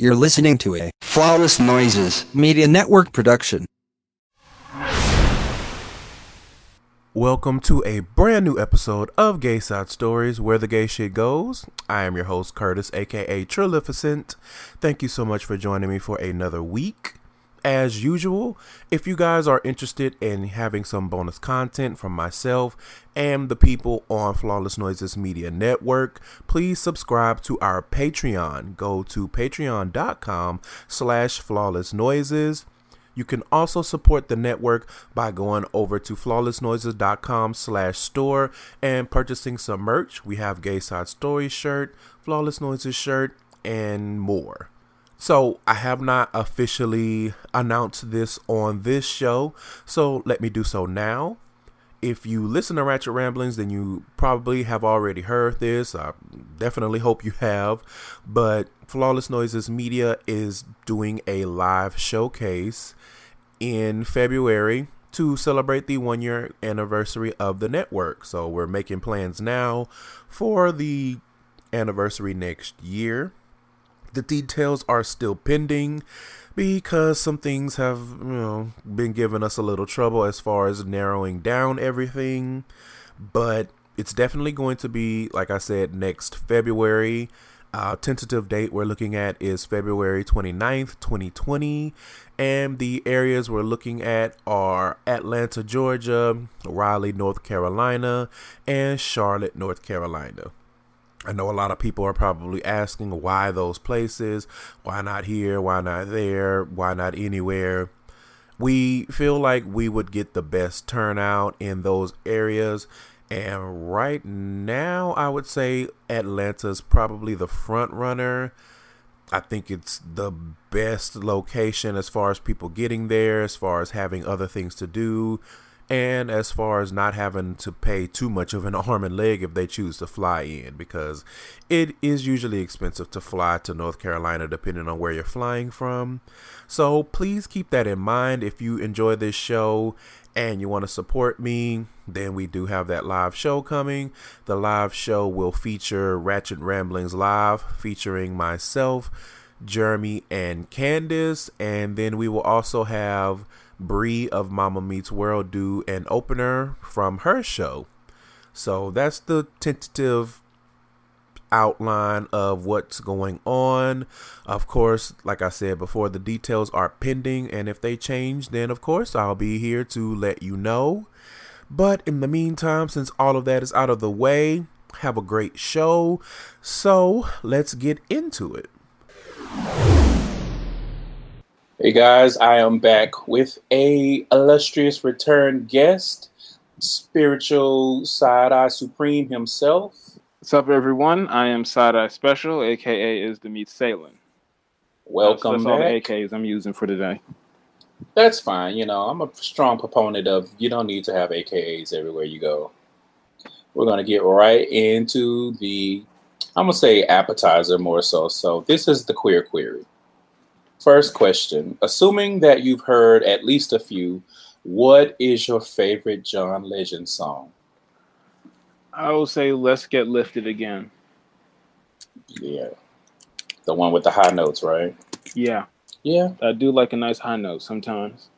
You're listening to a Flawless Noises. Media Network production. Welcome to a brand new episode of Gay Side Stories, where the gay shit goes. I am your host, Curtis, aka Trilificent. Thank you so much for joining me for another week. As usual, if you guys are interested in having some bonus content from myself and the people on Flawless Noises Media Network, please subscribe to our Patreon. Go to patreon.com slash flawless noises. You can also support the network by going over to flawlessnoises.com slash store and purchasing some merch. We have Gay Side Stories shirt, Flawless Noises shirt, and more. So I have not officially announced this on this show, so let me do so now. If you listen to Ratchet Ramblings, then you probably have already heard this. I definitely hope you have. But Flawless Noises Media is doing a live showcase in February to celebrate the one year anniversary of the network. So we're making plans now for the anniversary next year. The details are still pending because some things have, you know, been giving us a little trouble as far as narrowing down everything. But it's definitely going to be, like I said, next February. Uh, tentative date we're looking at is February 29th, 2020. And the areas we're looking at are Atlanta, Georgia, Raleigh, North Carolina, and Charlotte, North Carolina. I know a lot of people are probably asking why those places, why not here, why not there, why not anywhere. We feel like we would get the best turnout in those areas. And right now, I would say Atlanta's probably the front runner. I think it's the best location as far as people getting there, as far as having other things to do, and as far as not having to pay too much of an arm and leg if they choose to fly in, because it is usually expensive to fly to North Carolina depending on where you're flying from. So please keep that in mind if you enjoy this show and you want to support me, then we do have that live show coming. The live show will feature Ratchet Ramblings Live featuring myself, Jeremy, and Candace. And then we will also have Bree of Mama Meets World do an opener from her show. So that's the tentative outline of what's going on. Of course, like I said before, the details are pending, and if they change, then of course I'll be here to let you know. But in the meantime, since all of that is out of the way, have a great show. So let's get into it. Hey guys, I am back with a illustrious return guest, spiritual side eye supreme himself. What's up, everyone? I am Side Eye Special, aka is the Meat Salin. Welcome that's, that's all the. AKs I'm using for today. That's fine. You know, I'm a strong proponent of you don't need to have AKAs everywhere you go. We're gonna get right into the I'm gonna say appetizer more so. So this is the queer query. First question. Assuming that you've heard at least a few, what is your favorite John Legend song? I will say, let's get lifted again. Yeah. The one with the high notes, right? Yeah, Yeah. I do like a nice high note sometimes.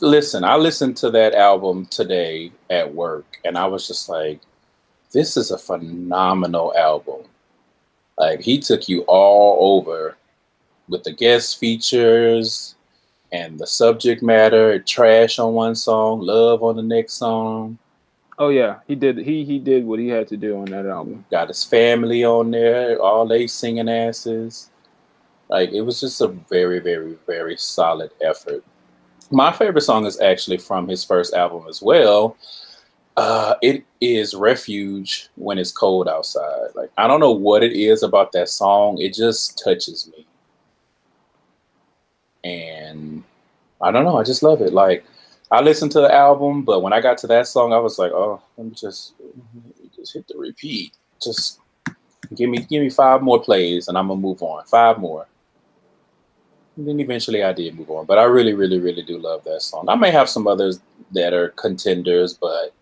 Listen, I listened to that album today at work and I was just like, this is a phenomenal album. Like he took you all over with the guest features and the subject matter, trash on one song, love on the next song. Oh yeah, he did. He he did what he had to do on that album. Got his family on there, all they singing asses. Like it was just a very, very, very solid effort. My favorite song is actually from his first album as well. Uh, it is Refuge when it's cold outside. Like I don't know what it is about that song. It just touches me. And I don't know, I just love it. Like I listened to the album, but when I got to that song, I was like, oh, let me just let me just hit the repeat. Just give me give me five more plays and I'm gonna move on. Five more. And then eventually I did move on. But I really, really, really do love that song. I may have some others that are contenders, but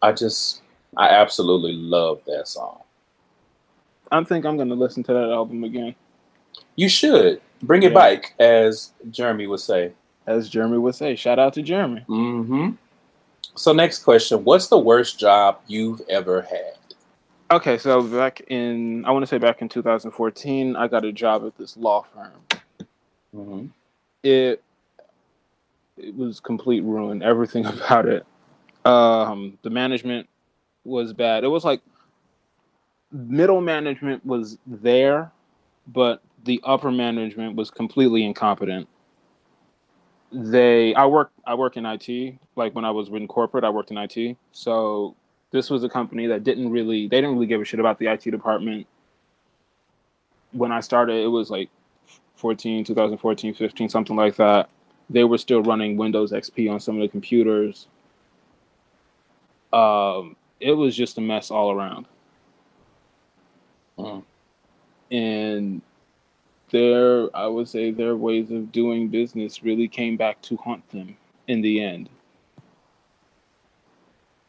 I just I absolutely love that song. I think I'm gonna listen to that album again. You should bring it Yeah. back, as Jeremy would say. As Jeremy would say, shout out to Jeremy. hmm So next question: What's the worst job you've ever had? Okay, so back in I want to say back in 2014, I got a job at this law firm. hmm It it was complete ruin. Everything about it. Um, the management was bad. It was like middle management was there, but the upper management was completely incompetent. They I work I work in IT. Like when I was in corporate, I worked in IT. So this was a company that didn't really they didn't really give a shit about the IT department. When I started, it was like 14, 2014, 15, something like that. They were still running Windows XP on some of the computers. Um, it was just a mess all around. Mm. And their, I would say, their ways of doing business really came back to haunt them in the end.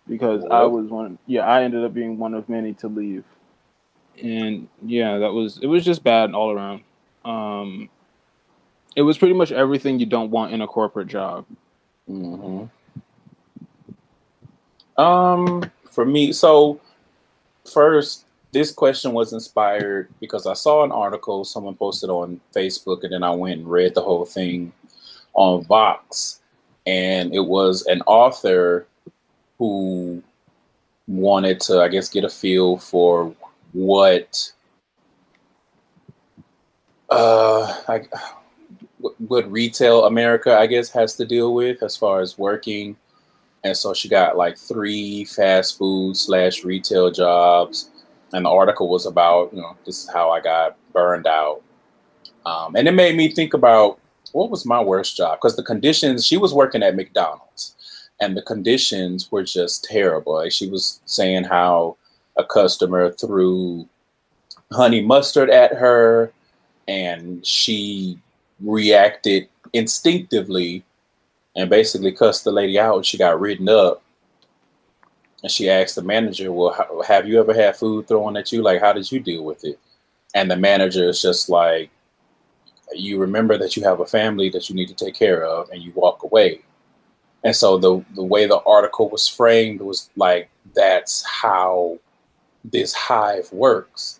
Because I was one, yeah, I ended up being one of many to leave. And yeah, that was, it was just bad all around. Um, it was pretty much everything you don't want in a corporate job. hmm Um, for me, so first, this question was inspired because I saw an article someone posted on Facebook, and then I went and read the whole thing on Vox, and it was an author who wanted to, I guess, get a feel for what uh what, what retail America, I guess, has to deal with as far as working. And so she got like three fast food slash retail jobs. And the article was about, you know, this is how I got burned out. Um, and it made me think about what was my worst job? Because the conditions, she was working at McDonald's and the conditions were just terrible. Like she was saying how a customer threw honey mustard at her and she reacted instinctively and basically cussed the lady out. And she got written up. And she asked the manager, Well, how, have you ever had food thrown at you? Like, how did you deal with it? And the manager is just like, You remember that you have a family that you need to take care of, and you walk away. And so the, the way the article was framed was like, That's how this hive works.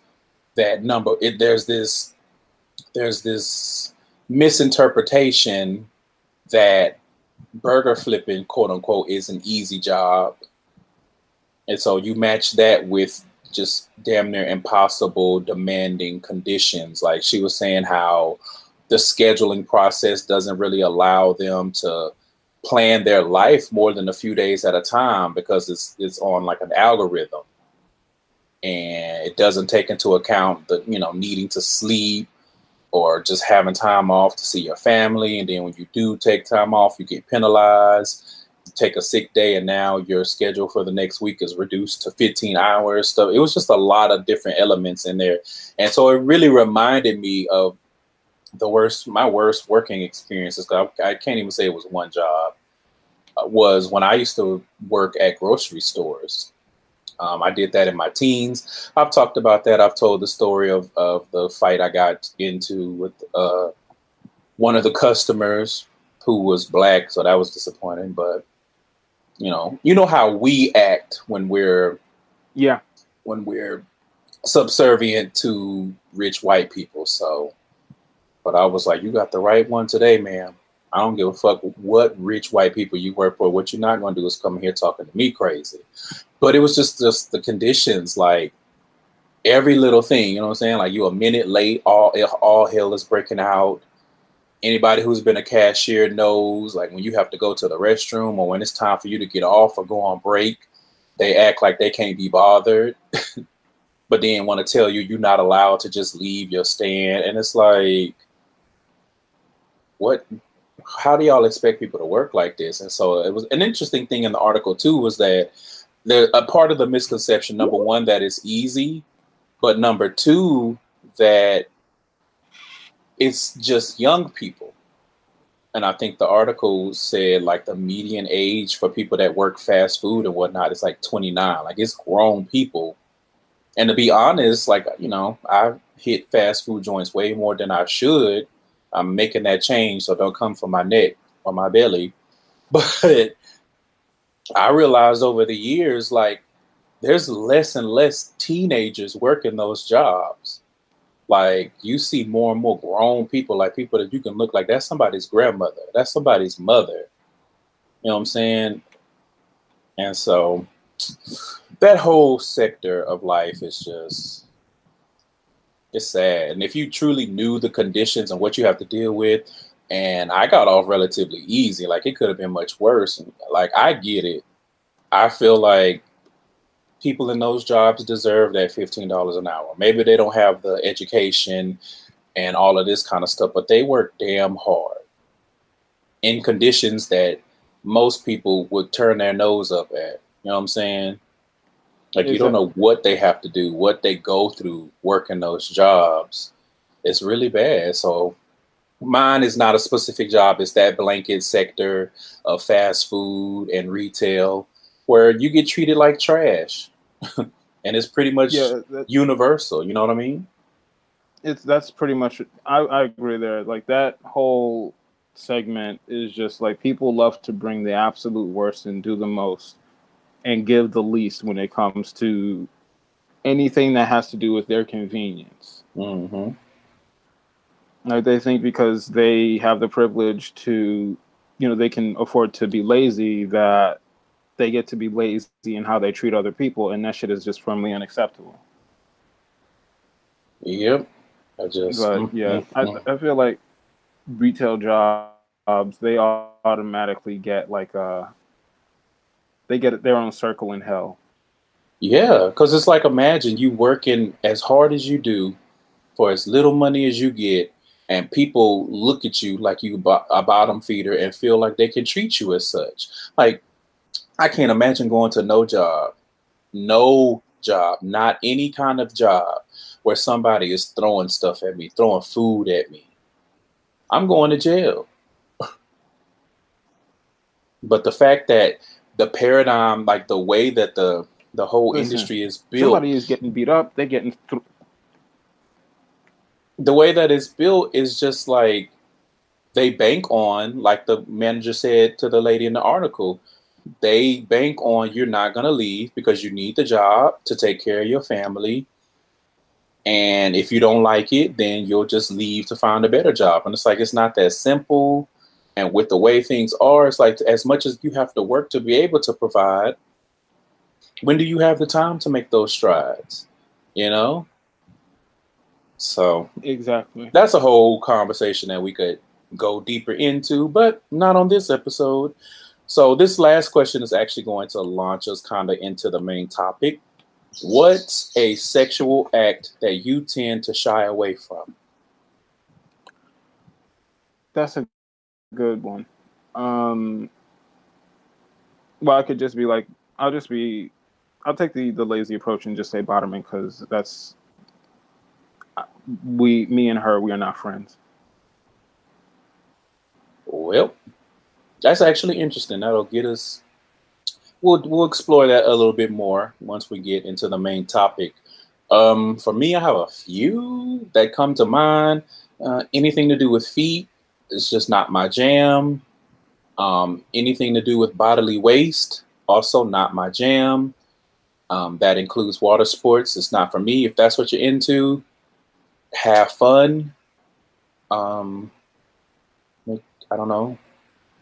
That number, it, there's this, there's this misinterpretation that burger flipping, quote unquote, is an easy job. And so you match that with just damn near impossible, demanding conditions. Like she was saying, how the scheduling process doesn't really allow them to plan their life more than a few days at a time because it's it's on like an algorithm and it doesn't take into account the you know needing to sleep or just having time off to see your family. And then when you do take time off, you get penalized. Take a sick day, and now your schedule for the next week is reduced to 15 hours. So it was just a lot of different elements in there. And so it really reminded me of the worst, my worst working experiences. I, I can't even say it was one job. uh, Was when I used to work at grocery stores. Um, I did that in my teens. I've talked about that. I've told the story of, of the fight I got into with uh, one of the customers who was black, so that was disappointing. But you know, you know how we act when we're Yeah. when we're subservient to rich white people. So, but I was like, you got the right one today, ma'am. I don't give a fuck what rich white people you work for. What you're not going to do is come here talking to me crazy. But it was just just the conditions, like every little thing. You know what I'm saying? Like you a minute late, all all hell is breaking out. Anybody who's been a cashier knows, like when you have to go to the restroom or when it's time for you to get off or go on break, they act like they can't be bothered. but then want to tell you you're not allowed to just leave your stand. And it's like, what? How do y'all expect people to work like this? And so it was an interesting thing in the article too was that there a part of the misconception. Number one, that it's easy, but number two, that it's just young people. And I think the article said like the median age for people that work fast food and whatnot is like 29. Like it's grown people. And to be honest, like, you know, I hit fast food joints way more than I should. I'm making that change, so don't come for my neck or my belly. But I realized over the years, like, there's less and less teenagers working those jobs. Like, you see more and more grown people, like people that you can look like that's somebody's grandmother, that's somebody's mother. You know what I'm saying? And so that whole sector of life is just it's sad. And if you truly knew the conditions and what you have to deal with, and I got off relatively easy, like it could have been much worse. Like I get it. I feel like people in those jobs deserve that $15 an hour. Maybe they don't have the education and all of this kind of stuff, but they work damn hard in conditions that most people would turn their nose up at. You know what I'm saying? Like you don't know what they have to do, what they go through working those jobs. It's really bad. So mine is not a specific job. It's that blanket sector of fast food and retail where you get treated like trash. and it's pretty much yeah, universal. You know what I mean? It's that's pretty much. I, I agree there. Like that whole segment is just like people love to bring the absolute worst and do the most and give the least when it comes to anything that has to do with their convenience. Mm-hmm. Like they think because they have the privilege to, you know, they can afford to be lazy that they get to be lazy in how they treat other people, and that shit is just firmly unacceptable. Yep. I just. But yeah, mm-hmm. I, I feel like retail jobs they automatically get like a they get their own circle in hell. Yeah, because it's like imagine you working as hard as you do for as little money as you get, and people look at you like you a bottom feeder and feel like they can treat you as such. Like, I can't imagine going to no job, no job, not any kind of job where somebody is throwing stuff at me, throwing food at me. I'm going to jail. but the fact that the paradigm, like the way that the the whole Listen, industry is built. Somebody is getting beat up. They're getting. Th- the way that it's built is just like they bank on, like the manager said to the lady in the article, they bank on you're not going to leave because you need the job to take care of your family. And if you don't like it, then you'll just leave to find a better job. And it's like, it's not that simple. And with the way things are, it's like as much as you have to work to be able to provide, when do you have the time to make those strides? You know? So exactly. That's a whole conversation that we could go deeper into, but not on this episode. So this last question is actually going to launch us kind of into the main topic. What's a sexual act that you tend to shy away from? That's a good one. Um, well, I could just be like, I'll just be, I'll take the the lazy approach and just say bottoming because that's we, me and her, we are not friends. Well, that's actually interesting. That'll get us. We'll we'll explore that a little bit more once we get into the main topic. Um, for me, I have a few that come to mind. Uh, anything to do with feet, it's just not my jam. Um, anything to do with bodily waste, also not my jam. Um, that includes water sports. It's not for me. If that's what you're into, have fun. Um, I don't know.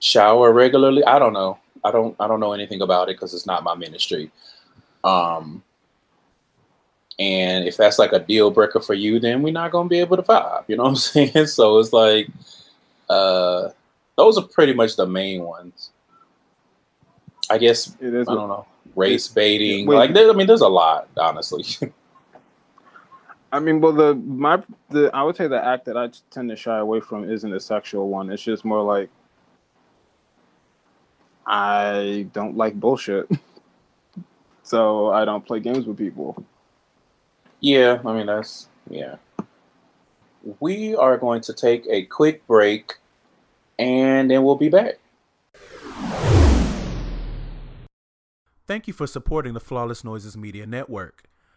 Shower regularly. I don't know. I don't. I don't know anything about it because it's not my ministry. Um, and if that's like a deal breaker for you, then we're not gonna be able to vibe. You know what I'm saying? So it's like uh, those are pretty much the main ones. I guess it is I don't know race baiting. Wait, like, there, I mean, there's a lot, honestly. I mean, well, the my the I would say the act that I tend to shy away from isn't a sexual one. It's just more like I don't like bullshit, so I don't play games with people. Yeah, I mean that's yeah we are going to take a quick break and then we'll be back. Thank you for supporting the Flawless Noises Media Network.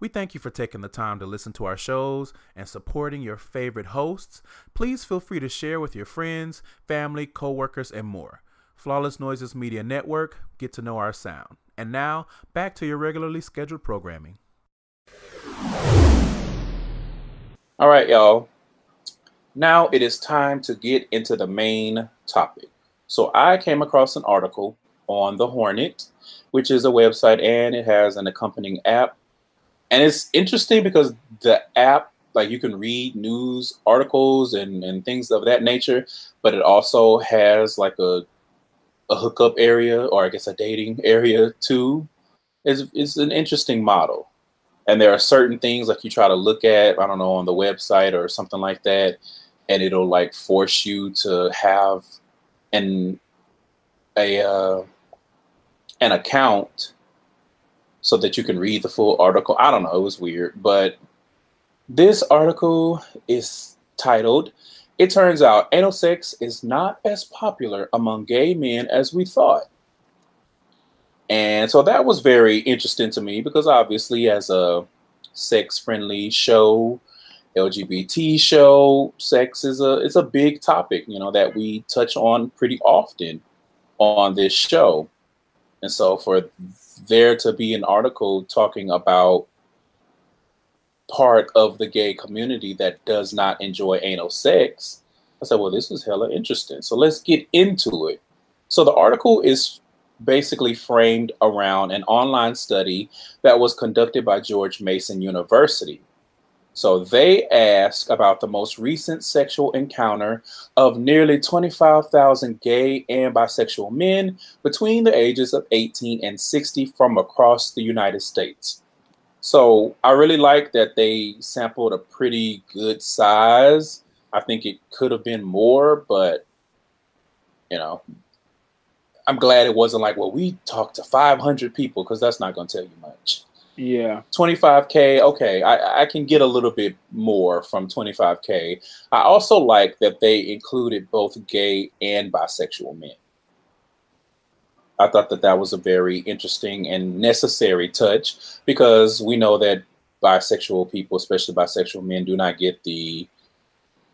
We thank you for taking the time to listen to our shows and supporting your favorite hosts. Please feel free to share with your friends, family, coworkers, and more. Flawless Noises Media Network, get to know our sound. And now, back to your regularly scheduled programming. All right, y'all. Now it is time to get into the main topic. So I came across an article on The Hornet, which is a website and it has an accompanying app. And it's interesting because the app, like you can read news articles and, and things of that nature, but it also has like a a hookup area or I guess a dating area too. It's, it's an interesting model. And there are certain things like you try to look at, I don't know, on the website or something like that, and it'll like force you to have an a uh, an account so that you can read the full article. I don't know, it was weird, but this article is titled it turns out anal sex is not as popular among gay men as we thought. And so that was very interesting to me because obviously, as a sex friendly show, LGBT show, sex is a it's a big topic, you know, that we touch on pretty often on this show. And so for there to be an article talking about part of the gay community that does not enjoy anal sex, I said, well, this is hella interesting. So let's get into it. So the article is basically framed around an online study that was conducted by George Mason University. So they asked about the most recent sexual encounter of nearly 25,000 gay and bisexual men between the ages of 18 and 60 from across the United States. So I really like that they sampled a pretty good size. I think it could have been more, but you know, I'm glad it wasn't like, well, we talked to 500 people because that's not going to tell you much. Yeah. 25K, okay, I, I can get a little bit more from 25K. I also like that they included both gay and bisexual men. I thought that that was a very interesting and necessary touch because we know that bisexual people, especially bisexual men, do not get the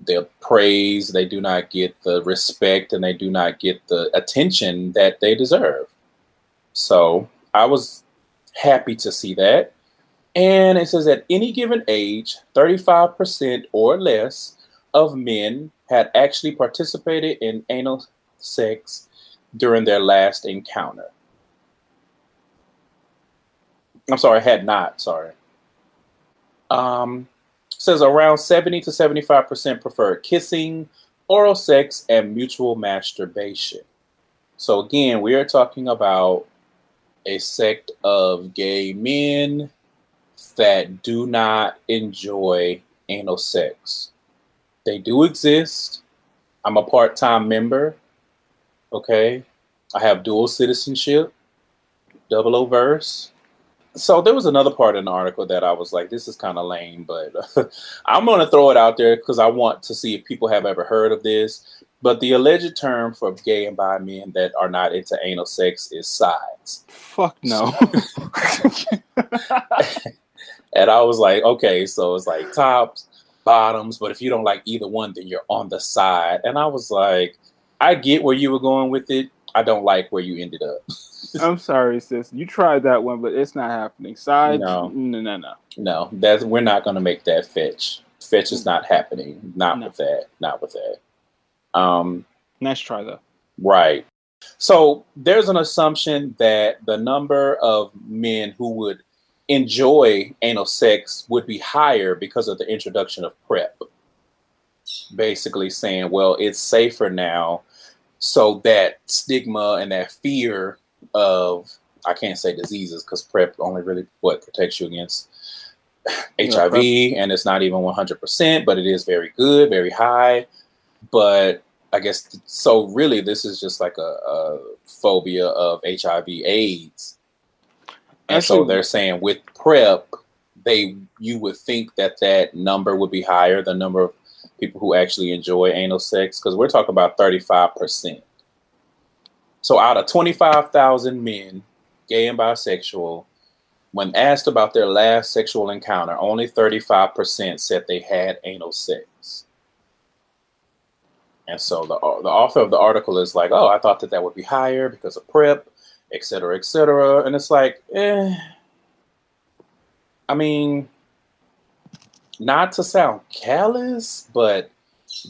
the praise, they do not get the respect, and they do not get the attention that they deserve. So I was happy to see that. And it says at any given age, 35% or less of men had actually participated in anal sex during their last encounter. I'm sorry, had not, sorry. Um, says around 70 to 75% prefer kissing, oral sex, and mutual masturbation. So again, we are talking about a sect of gay men that do not enjoy anal sex. They do exist. I'm a part time member. Okay. I have dual citizenship, double O verse. So there was another part in the article that I was like, this is kind of lame, but I'm going to throw it out there because I want to see if people have ever heard of this. But the alleged term for gay and bi men that are not into anal sex is sides. Fuck no. and I was like, okay, so it's like tops, bottoms, but if you don't like either one, then you're on the side. And I was like, I get where you were going with it. I don't like where you ended up. I'm sorry, sis. You tried that one, but it's not happening. Side, No. no, no, no. no, that's we're not going to make that fetch. Fetch is mm. not happening. Not No. with that. Not with that. Um, Nice try though. Right. So there's an assumption that the number of men who would enjoy anal sex would be higher because of the introduction of PrEP. Basically saying, well, it's safer now, so that stigma and that fear of I can't say diseases because PrEP only really what protects you against HIV, and it's not even 100%, but it is very good, very high. But I guess so. Really, this is just like a, a phobia of HIV/AIDS, and so they're saying with PrEP, they you would think that that number would be higher, the number of people who actually enjoy anal sex, because we're talking about 35%. So out of 25,000 men, gay and bisexual, when asked about their last sexual encounter, only 35% said they had anal sex. And so the, the author of the article is like, oh, I thought that that would be higher because of PrEP, et cetera, et cetera. And it's like, eh. I mean, not to sound callous, but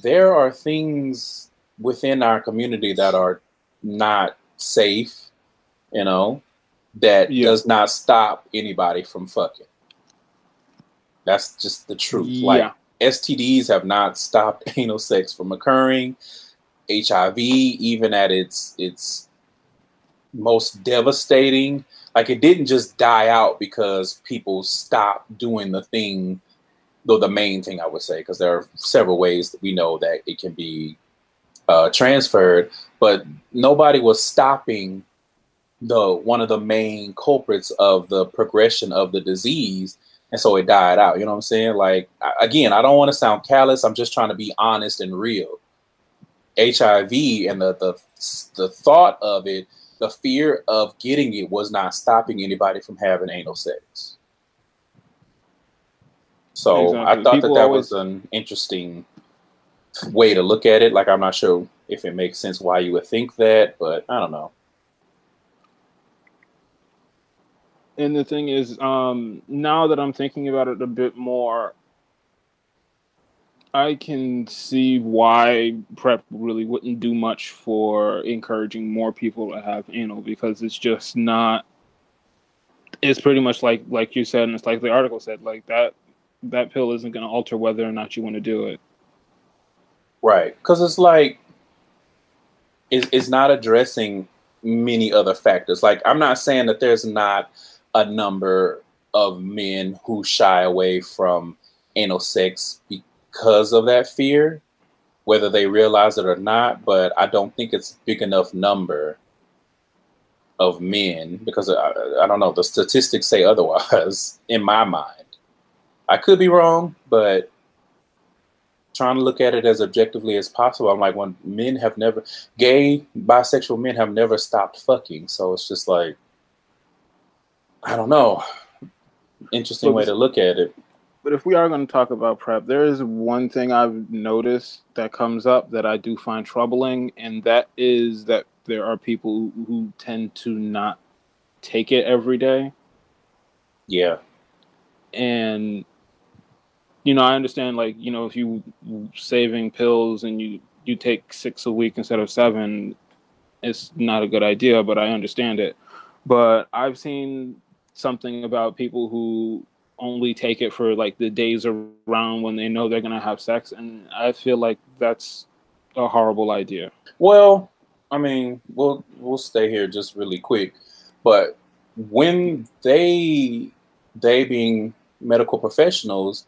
there are things within our community that are not safe, you know, that Yeah. does not stop anybody from fucking. That's just the truth. Like Yeah. STDs have not stopped anal sex from occurring. HIV, even at its its most devastating, like it didn't just die out because people stopped doing the thing though the main thing I would say, because there are several ways that we know that it can be uh, transferred, but nobody was stopping the one of the main culprits of the progression of the disease, and so it died out. You know what I'm saying? Like again, I don't want to sound callous. I'm just trying to be honest and real. HIV and the the the thought of it, the fear of getting it was not stopping anybody from having anal sex. So I thought People that that always- was an interesting way to look at it. Like I'm not sure if it makes sense why you would think that, but I don't know. And the thing is, um, now that I'm thinking about it a bit more, I can see why prep really wouldn't do much for encouraging more people to have anal because it's just not. It's pretty much like like you said, and it's like the article said, like that that pill isn't going to alter whether or not you want to do it. Right. Because it's like, it's, it's not addressing many other factors. Like, I'm not saying that there's not a number of men who shy away from anal sex because of that fear, whether they realize it or not, but I don't think it's big enough number of men because I, I don't know, the statistics say otherwise in my mind. I could be wrong, but trying to look at it as objectively as possible. I'm like, when men have never, gay, bisexual men have never stopped fucking. So it's just like, I don't know. Interesting way to look at it. But if we are going to talk about prep, there is one thing I've noticed that comes up that I do find troubling, and that is that there are people who, who tend to not take it every day. Yeah. And, you know, I understand, like, you know, if you saving pills and you, you take six a week instead of seven, it's not a good idea, but I understand it. But I've seen something about people who only take it for like the days around when they know they're gonna have sex, and I feel like that's a horrible idea. Well, I mean, we'll we'll stay here just really quick, but when they they being medical professionals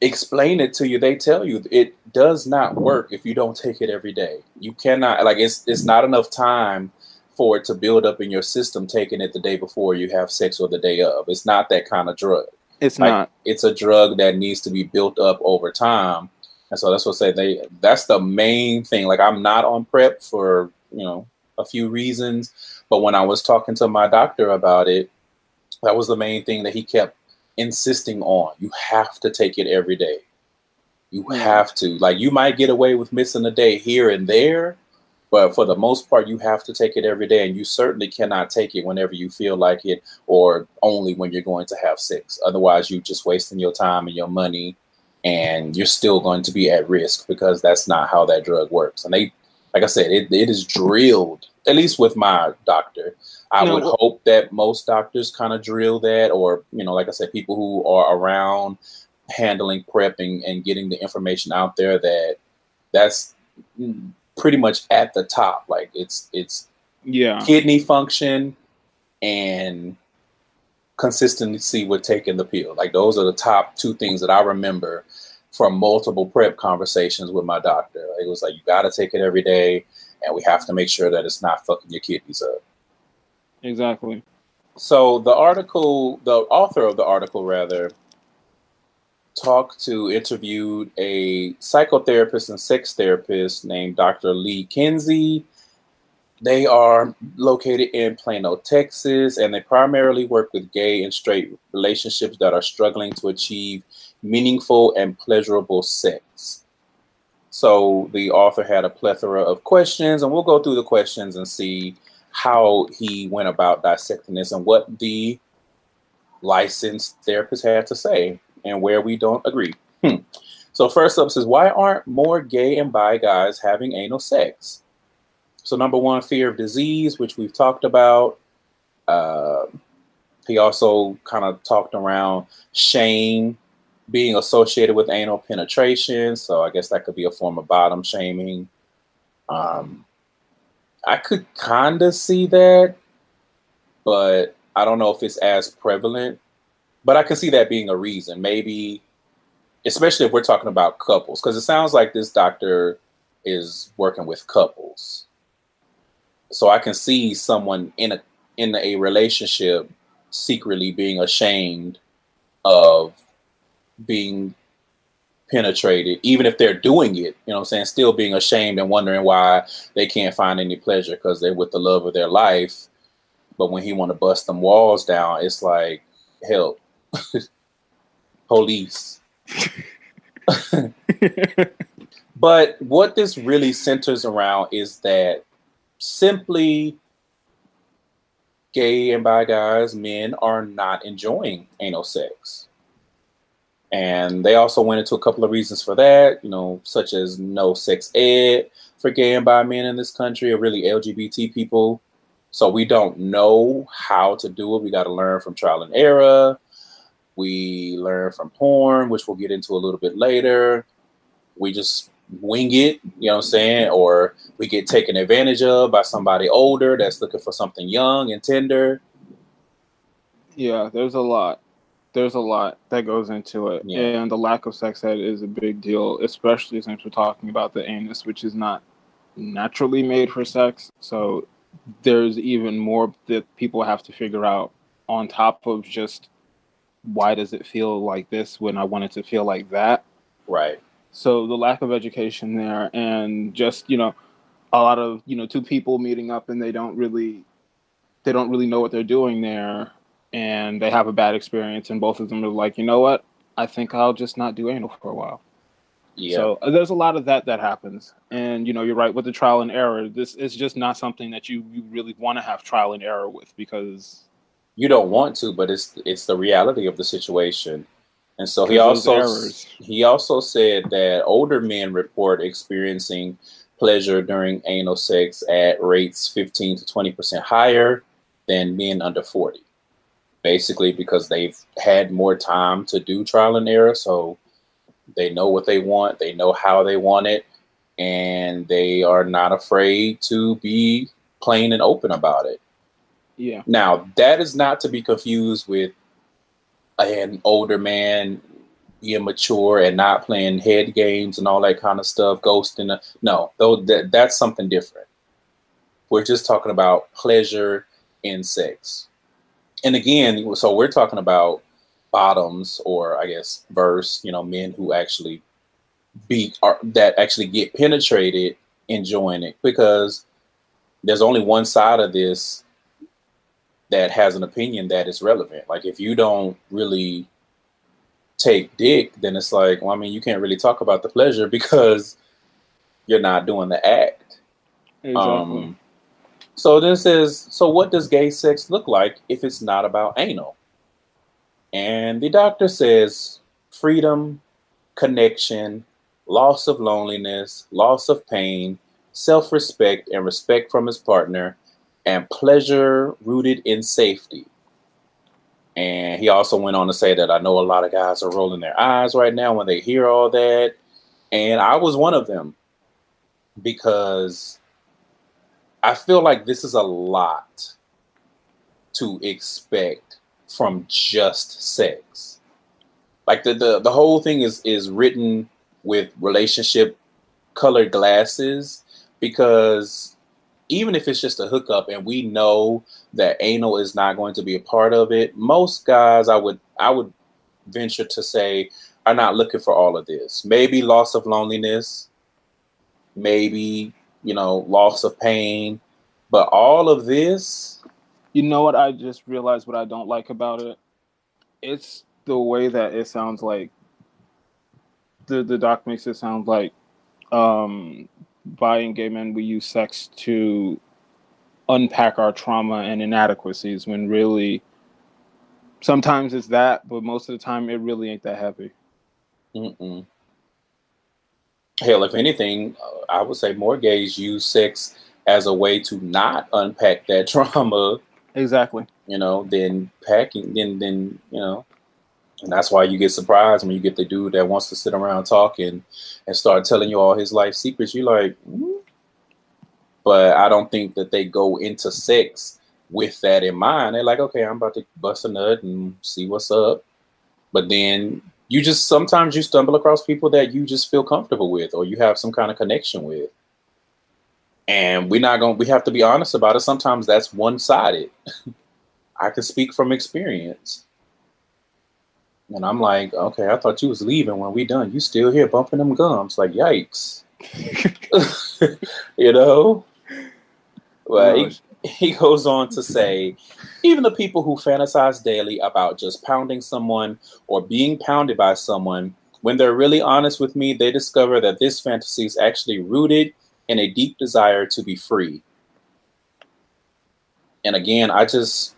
explain it to you, they tell you it does not work if you don't take it every day. You cannot like it's it's not enough time for it to build up in your system taking it the day before you have sex or the day of. It's not that kind of drug It's Like- not. it's a drug that needs to be built up over time. And so that's what I say they that's the main thing. Like I'm not on prep for, you know, a few reasons. But when I was talking to my doctor about it, that was the main thing that he kept insisting on. You have to take it every day. You have to. Like you might get away with missing a day here and there, but for the most part you have to take it every day and you certainly cannot take it whenever you feel like it or only when you're going to have sex. Otherwise, you're just wasting your time and your money, and you're still going to be at risk because that's not how that drug works. And they, like I said, it, it is drilled, at least with my doctor. I No, would hope that most doctors kind of drill that, or, you know, like I said, people who are around handling prepping and getting the information out there that that's mm, pretty much at the top. Like it's, it's, Yeah. kidney function and consistency with taking the pill. Like those are the top two things that I remember from multiple prep conversations with my doctor. It was like you got to take it every day, and we have to make sure that it's not fucking your kidneys up. Exactly. So the article, the author of the article, rather, talked to interviewed a psychotherapist and sex therapist named Dr. Lee Kinsey. They are located in Plano, Texas, and they primarily work with gay and straight relationships that are struggling to achieve meaningful and pleasurable sex. So the author had a plethora of questions, and we'll go through the questions and see how he went about dissecting this and what the licensed therapist had to say and where we don't agree. Hmm. So first up says, why aren't more gay and bi guys having anal sex? So number one, fear of disease, which we've talked about. Uh, he also kind of talked around shame being associated with anal penetration. So I guess that could be a form of bottom shaming. Um, I could kind of see that, but I don't know if it's as prevalent. But I can see that being a reason. Maybe, especially if we're talking about couples, because it sounds like this doctor is working with couples. So I can see someone in a in a relationship secretly being ashamed of being penetrated, even if they're doing it, you know what I'm saying, still being ashamed and wondering why they can't find any pleasure because they're with the love of their life. But when he want to bust them walls down, it's like, help, police. but what this really centers around is that simply gay and bi guys, men are not enjoying anal sex. And they also went into a couple of reasons for that, you know, such as no sex ed for gay and bi men in this country, or really LGBT people. So we don't know how to do it. We got to learn from trial and error. We learn from porn, which we'll get into a little bit later. We just wing it, you know what I'm saying? Or we get taken advantage of by somebody older that's looking for something young and tender. Yeah, there's a lot there's a lot that goes into it, yeah. and the lack of sex ed is a big deal, especially since we're talking about the anus, which is not naturally made for sex. So there's even more that people have to figure out on top of just why does it feel like this when I want it to feel like that. Right. So the lack of education there, and just you know, a lot of you know two people meeting up and they don't really, they don't really know what they're doing there and they have a bad experience, and both of them are like, you know what? I think I'll just not do anal for a while. Yeah. So there's a lot of that that happens, and you know you're right with the trial and error. This is just not something that you you really want to have trial and error with because you don't want to, but it's it's the reality of the situation. And so he also he also said that older men report experiencing pleasure during anal sex at rates 15 to 20 percent higher than men under 40 basically because they've had more time to do trial and error. So they know what they want, they know how they want it, and they are not afraid to be plain and open about it. Yeah. Now, that is not to be confused with an older man being mature and not playing head games and all that kind of stuff, ghosting. No, though that, that's something different. We're just talking about pleasure in sex and again, so we're talking about bottoms or I guess verse, you know, men who actually be are that actually get penetrated enjoying it because there's only one side of this that has an opinion that is relevant. Like if you don't really take dick, then it's like, well, I mean, you can't really talk about the pleasure because you're not doing the act. Exactly. Um, so this is so what does gay sex look like if it's not about anal? And the doctor says freedom, connection, loss of loneliness, loss of pain, self-respect and respect from his partner, and pleasure rooted in safety. And he also went on to say that I know a lot of guys are rolling their eyes right now when they hear all that. And I was one of them because I feel like this is a lot to expect from just sex. Like the the, the whole thing is is written with relationship colored glasses because even if it's just a hookup and we know that anal is not going to be a part of it, most guys I would I would venture to say are not looking for all of this. Maybe loss of loneliness, maybe, you know, loss of pain, but all of this You know what? I just realized what I don't like about it. It's the way that it sounds like. The the doc makes it sound like, um, bi and gay men we use sex to unpack our trauma and inadequacies. When really, sometimes it's that, but most of the time it really ain't that heavy. Mm-mm. Hell, if anything, I would say more gays use sex as a way to not unpack that trauma, Exactly. you know, then packing, then, then, you know, and that's why you get surprised when you get the dude that wants to sit around talking and start telling you all his life secrets. You're like, "Hmm?" but I don't think that they go into sex with that in mind. They're like, okay, I'm about to bust a nut and see what's up. But then you just sometimes you stumble across people that you just feel comfortable with or you have some kind of connection with. And we're not going we have to be honest about it. Sometimes that's one sided. I can speak from experience. And I'm like, okay, I thought you was leaving when we done. You still here bumping them gums. Like, yikes. you know? But he, he goes on to say, even the people who fantasize daily about just pounding someone or being pounded by someone, when they're really honest with me, they discover that this fantasy is actually rooted in a deep desire to be free. And again, I just,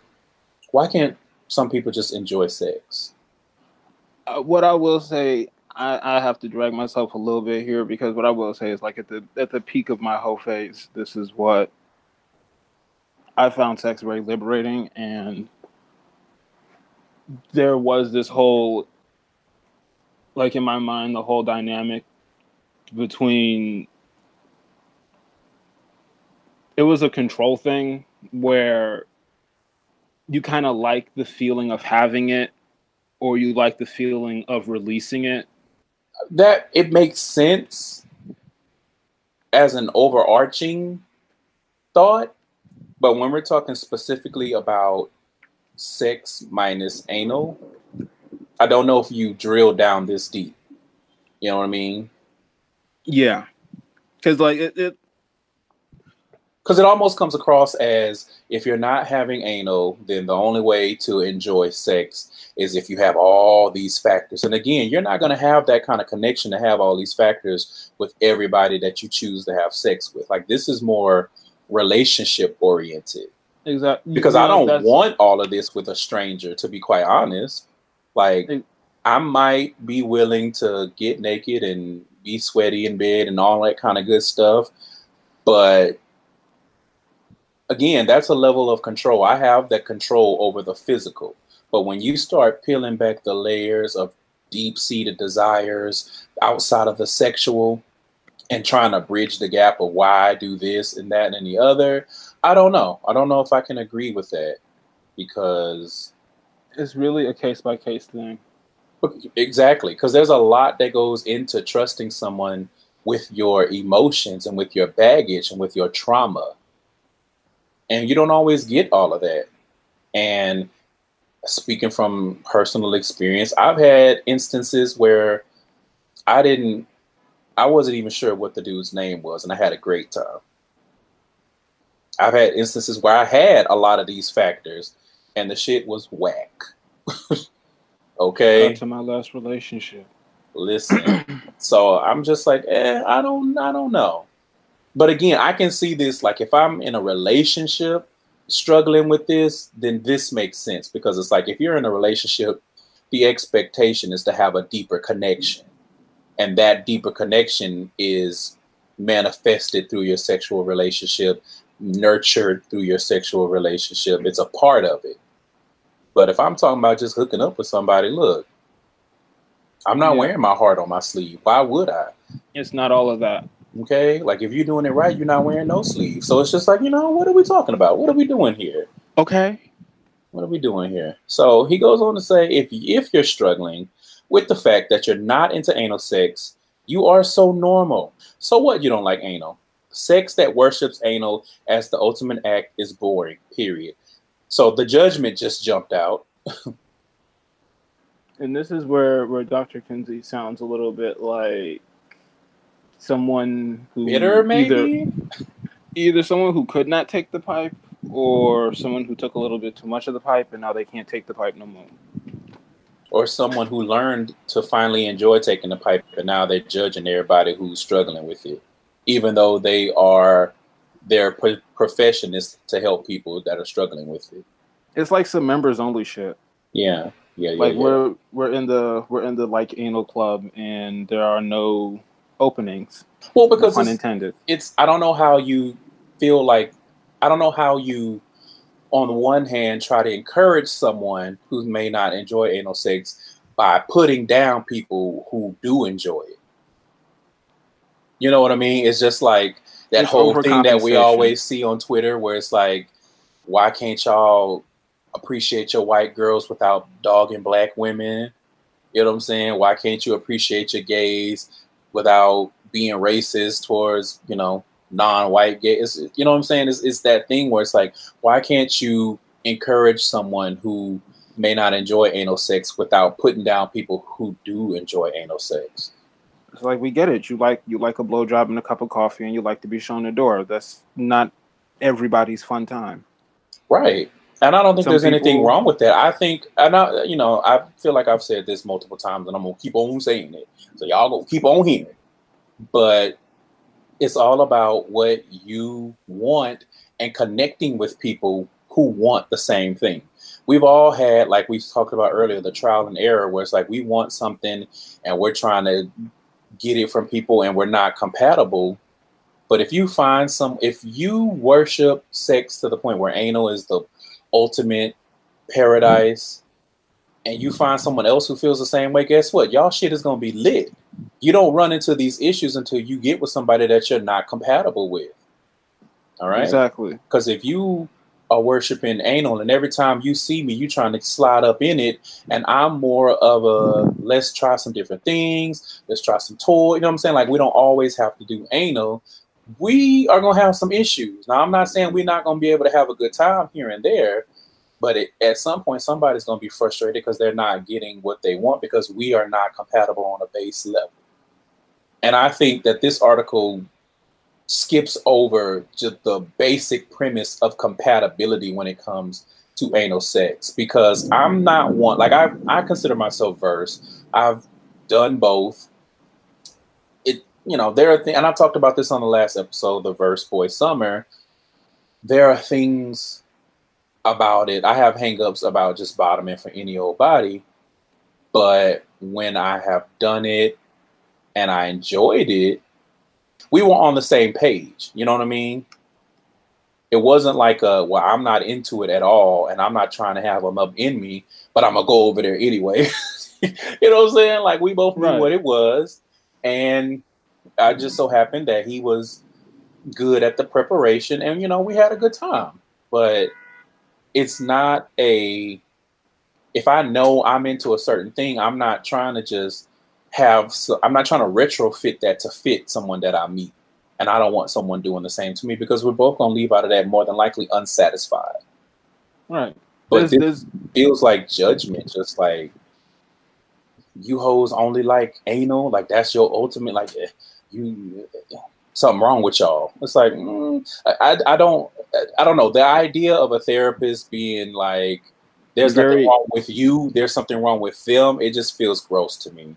why can't some people just enjoy sex? Uh, what I will say, I, I have to drag myself a little bit here because what I will say is like at the at the peak of my whole phase, this is what I found sex very liberating, and there was this whole, like in my mind, the whole dynamic between. It was a control thing where you kind of like the feeling of having it or you like the feeling of releasing it. That it makes sense as an overarching thought, but when we're talking specifically about sex minus anal, I don't know if you drill down this deep. You know what I mean? Yeah. Cause like it, it because it almost comes across as if you're not having anal, then the only way to enjoy sex is if you have all these factors. And again, you're not going to have that kind of connection to have all these factors with everybody that you choose to have sex with. Like this is more relationship oriented. exactly Because I don't want all of this with a stranger, to be quite honest. Like I might be willing to get naked and be sweaty in bed and all that kind of good stuff, but again, that's a level of control. I have that control over the physical. But when you start peeling back the layers of deep seated desires outside of the sexual and trying to bridge the gap of why I do this and that and the other, I don't know. I don't know if I can agree with that because it's really a case by case thing. Exactly, because there's a lot that goes into trusting someone with your emotions and with your baggage and with your trauma. And you don't always get all of that. And speaking from personal experience, I've had instances where I didn't, I wasn't even sure what the dude's name was, and I had a great time. I've had instances where I had a lot of these factors, and the shit was whack. okay. To my last relationship. listen so i'm just like eh, i don't i don't know but again i can see this like if i'm in a relationship struggling with this then this makes sense because it's like if you're in a relationship the expectation is to have a deeper connection and that deeper connection is manifested through your sexual relationship nurtured through your sexual relationship it's a part of it but if i'm talking about just hooking up with somebody look I'm not Yeah. wearing my heart on my sleeve. Why would I? It's not all of that. Okay. Like if you're doing it right, you're not wearing no sleeves. So it's just like, you know, what are we talking about? What are we doing here? Okay. what are we doing here? So he goes on to say, if if you're struggling with the fact that you're not into anal sex, you are so normal. So what? You don't like anal? Sex that worships anal as the ultimate act is boring. Period. So the judgment just jumped out. and this is where where Dr. Kinsey sounds a little bit like someone who Bitter, maybe. either either someone who could not take the pipe or someone who took a little bit too much of the pipe and now they can't take the pipe no more. or someone who learned to finally enjoy taking the pipe, and now they're judging everybody who's struggling with it, even though they are their pro- profession is to help people that are struggling with it. It's like some members only shit. Yeah, yeah, yeah. Like yeah. we're we're in the we're in the like anal club and there are no openings. well, because pun it's, it's I don't know how you feel like I don't know how you on the one hand try to encourage someone who may not enjoy anal sex by putting down people who do enjoy it. You know what I mean? It's just like that It's whole thing that we always see on Twitter where it's like, why can't y'all appreciate your white girls without dogging black women? You know what I'm saying? Why can't you appreciate your gays without being racist towards, you know, non-white gays? You know what I'm saying? It's, it's that thing where it's like, why can't you encourage someone who may not enjoy anal sex without putting down people who do enjoy anal sex? It's like we get it. You like you like a blowjob and a cup of coffee and you like to be shown the door. That's not everybody's fun time. Right. And I don't think Some there's anything wrong with that. I think, and I, you know, I feel like I've said this multiple times, and I'm gonna keep on saying it. So y'all gonna keep on hearing. It. But it's all about what you want and connecting with people who want the same thing. We've all had, like we talked about earlier, the trial and error, where it's like we want something and we're trying to get it from people and we're not compatible. But if you find some, if you worship sex to the point where anal is the ultimate paradise, and you find someone else who feels the same way, guess what? Y'all shit is gonna be lit. You don't run into these issues until you get with somebody that you're not compatible with. All right. Exactly. Because if you are worshiping anal and every time you see me, you're trying to slide up in it, and I'm more of a let's try some different things, let's try some toy. You know what I'm saying? Like we don't always have to do anal. We are gonna have some issues. Now I'm not saying we're not gonna be able to have a good time here and there, but it, at some point somebody's gonna be frustrated because they're not getting what they want because we are not compatible on a base level. And I think that this article skips over just the basic premise of compatibility when it comes to anal sex because I'm not one like I I consider myself versed. I've done both. You know there are things and I talked about this on the last episode, the Verse Boy Summer. There are things about it. I have hangups about just bottoming for any old body, but when I have done it and I enjoyed it, we were on the same page. You know what I mean? It wasn't like a well, I'm not into it at all, and I'm not trying to have them up in me, but I'm gonna go over there anyway. you know what I'm saying? Like we both knew Right. what it was, and I just so happened that he was good at the preparation, and you know we had a good time. But it's not a if I know I'm into a certain thing, I'm not trying to just have so I'm not trying to retrofit that to fit someone that I meet. And I don't want someone doing the same to me because we're both gonna leave out of that more than likely unsatisfied. Right. But this there's feels like judgment, just like you hoes only like anal, like that's your ultimate, like eh, you something wrong with y'all. It's like mm, I, I, don't I don't know the idea of a therapist being like there's Very- nothing wrong with you, there's something wrong with them. It just feels gross to me.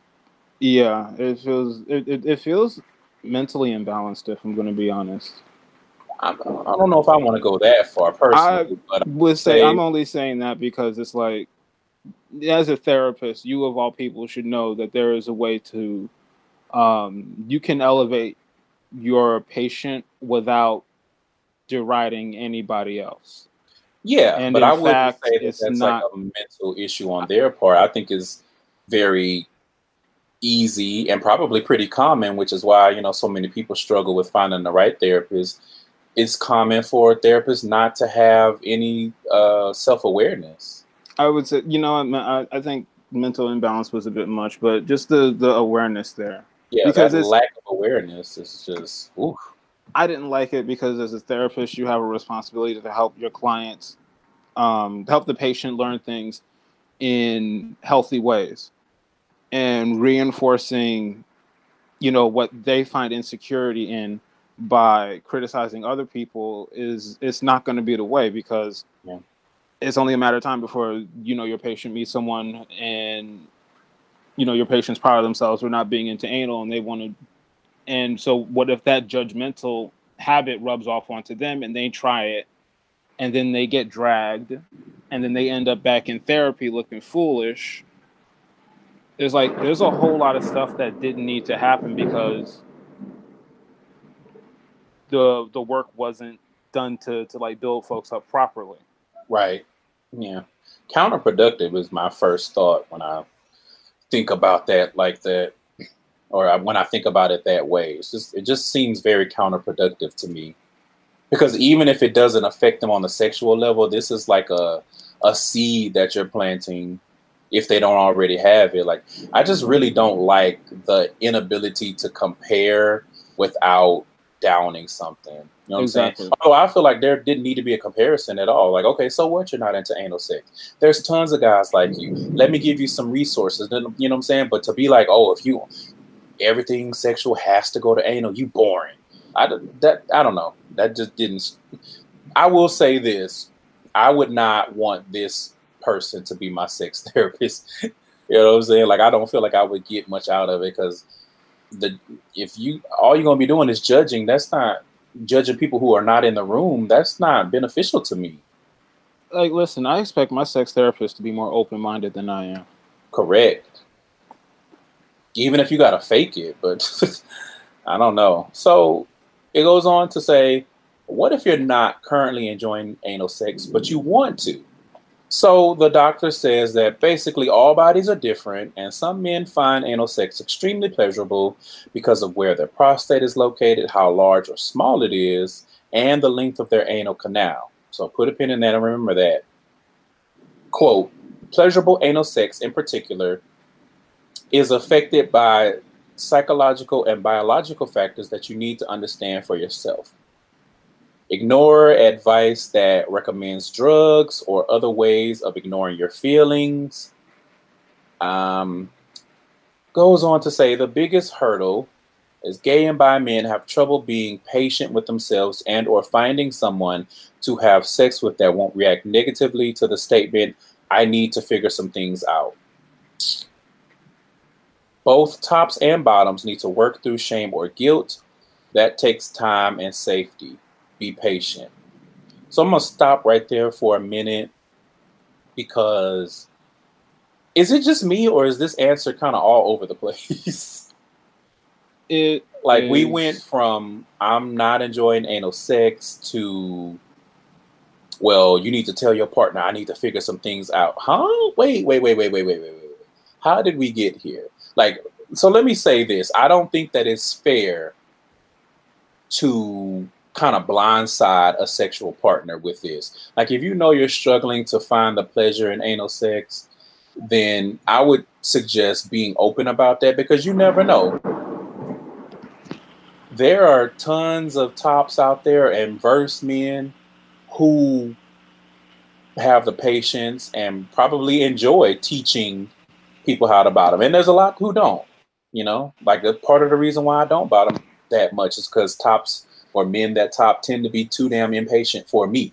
yeah, it feels it, it, it feels mentally imbalanced if I'm gonna be honest. I, I don't know if I want to go that far personally, but I would say say- I'm only saying that because it's like as a therapist, you of all people should know that there is a way to um, you can elevate your patient without deriding anybody else. Yeah, And but I wouldn't say that it's that's not- like a mental issue on their part. I think it's very easy and probably pretty common, which is why you know so many people struggle with finding the right therapist. it's common for therapists not to have any uh, self awareness. I would say, you know, I, I think mental imbalance was a bit much, but just the the awareness there. Yeah, Because that lack of awareness is just oof. I didn't like it because as a therapist, you have a responsibility to help your clients, um, help the patient learn things in healthy ways, and reinforcing, you know, what they find insecurity in by criticizing other people is it's not going to be the way because Yeah. it's only a matter of time before you know your patient meets someone and you know your patient's proud of themselves for not being into anal and they want to and so, what if that judgmental habit rubs off onto them and they try it and then they get dragged and then they end up back in therapy looking foolish? There's like, there's a whole lot of stuff that didn't need to happen because the the work wasn't done to to like build folks up properly. Right. Yeah. Counterproductive is my first thought when I think about that like that, or when I think about it that way. It's just it just seems very counterproductive to me. Because even if it doesn't affect them on the sexual level, this is like a a seed that you're planting if they don't already have it. Like I just really don't like the inability to compare without downing something. You know what I'm saying? Exactly. Oh, I feel like there didn't need to be a comparison at all. Like, okay, so what? You're not into anal sex. There's tons of guys like you. Let me give you some resources. You know what I'm saying? But to be like, oh, if you everything sexual has to go to anal, you boring. I don't- that I don't know. That just didn't. I will say this: I would not want this person to be my sex therapist. you know what I'm saying? Like, I don't feel like I would get much out of it because the if you all you're gonna be doing is judging. That's not judging people who are not in the room. That's not beneficial to me. Like, listen, I expect my sex therapist to be more open minded than I am. Correct. Even if you gotta fake it, but I don't know. So it goes on to say, what if you're not currently enjoying anal sex, but you want to? So the doctor says that basically all bodies are different, and some men find anal sex extremely pleasurable because of where their prostate is located, how large or small it is, and the length of their anal canal. So put a pin in that and remember that. Quote, pleasurable anal sex in particular is affected by psychological and biological factors that you need to understand for yourself. Ignore advice that recommends drugs or other ways of ignoring your feelings. Um, goes on to say the biggest hurdle is gay and bi men have trouble being patient with themselves and or finding someone to have sex with that won't react negatively to the statement i need to figure some things out both tops and bottoms need to work through shame or guilt. That takes time and safety be patient so i'm going to stop right there for a minute because is it just me or is this answer kind of all over the place It like we went from I'm not enjoying anal sex to well, you need to tell your partner I need to figure some things out. Huh? Wait, wait, wait, wait, wait, wait, wait, wait. wait. How did we get here? Like so let me say this. I don't think that it's fair to kind of blindside a sexual partner with this. Like if you know you're struggling to find the pleasure in anal sex, then I would suggest being open about that because you never know there are tons of tops out there and verse men who have the patience and probably enjoy teaching people how to bottom. And there's a lot who don't, you know, like the part of the reason why I don't bottom that much is because tops or men that top tend to be too damn impatient for me.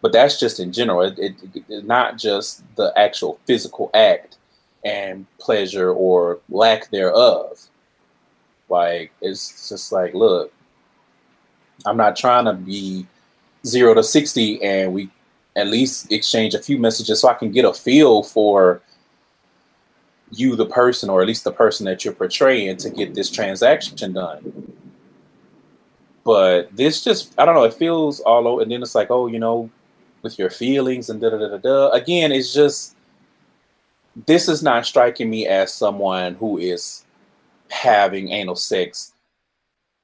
But that's just in general. It, it, it's not just the actual physical act and pleasure or lack thereof. Like it's just like, look, I'm not trying to be zero to sixty, and we at least exchange a few messages so I can get a feel for you, the person, or at least the person that you're portraying, to get this transaction done. But this just, I don't know, it feels all over, and then it's like, oh, you know, with your feelings and da da da da. Again, it's just this is not striking me as someone who is having anal sex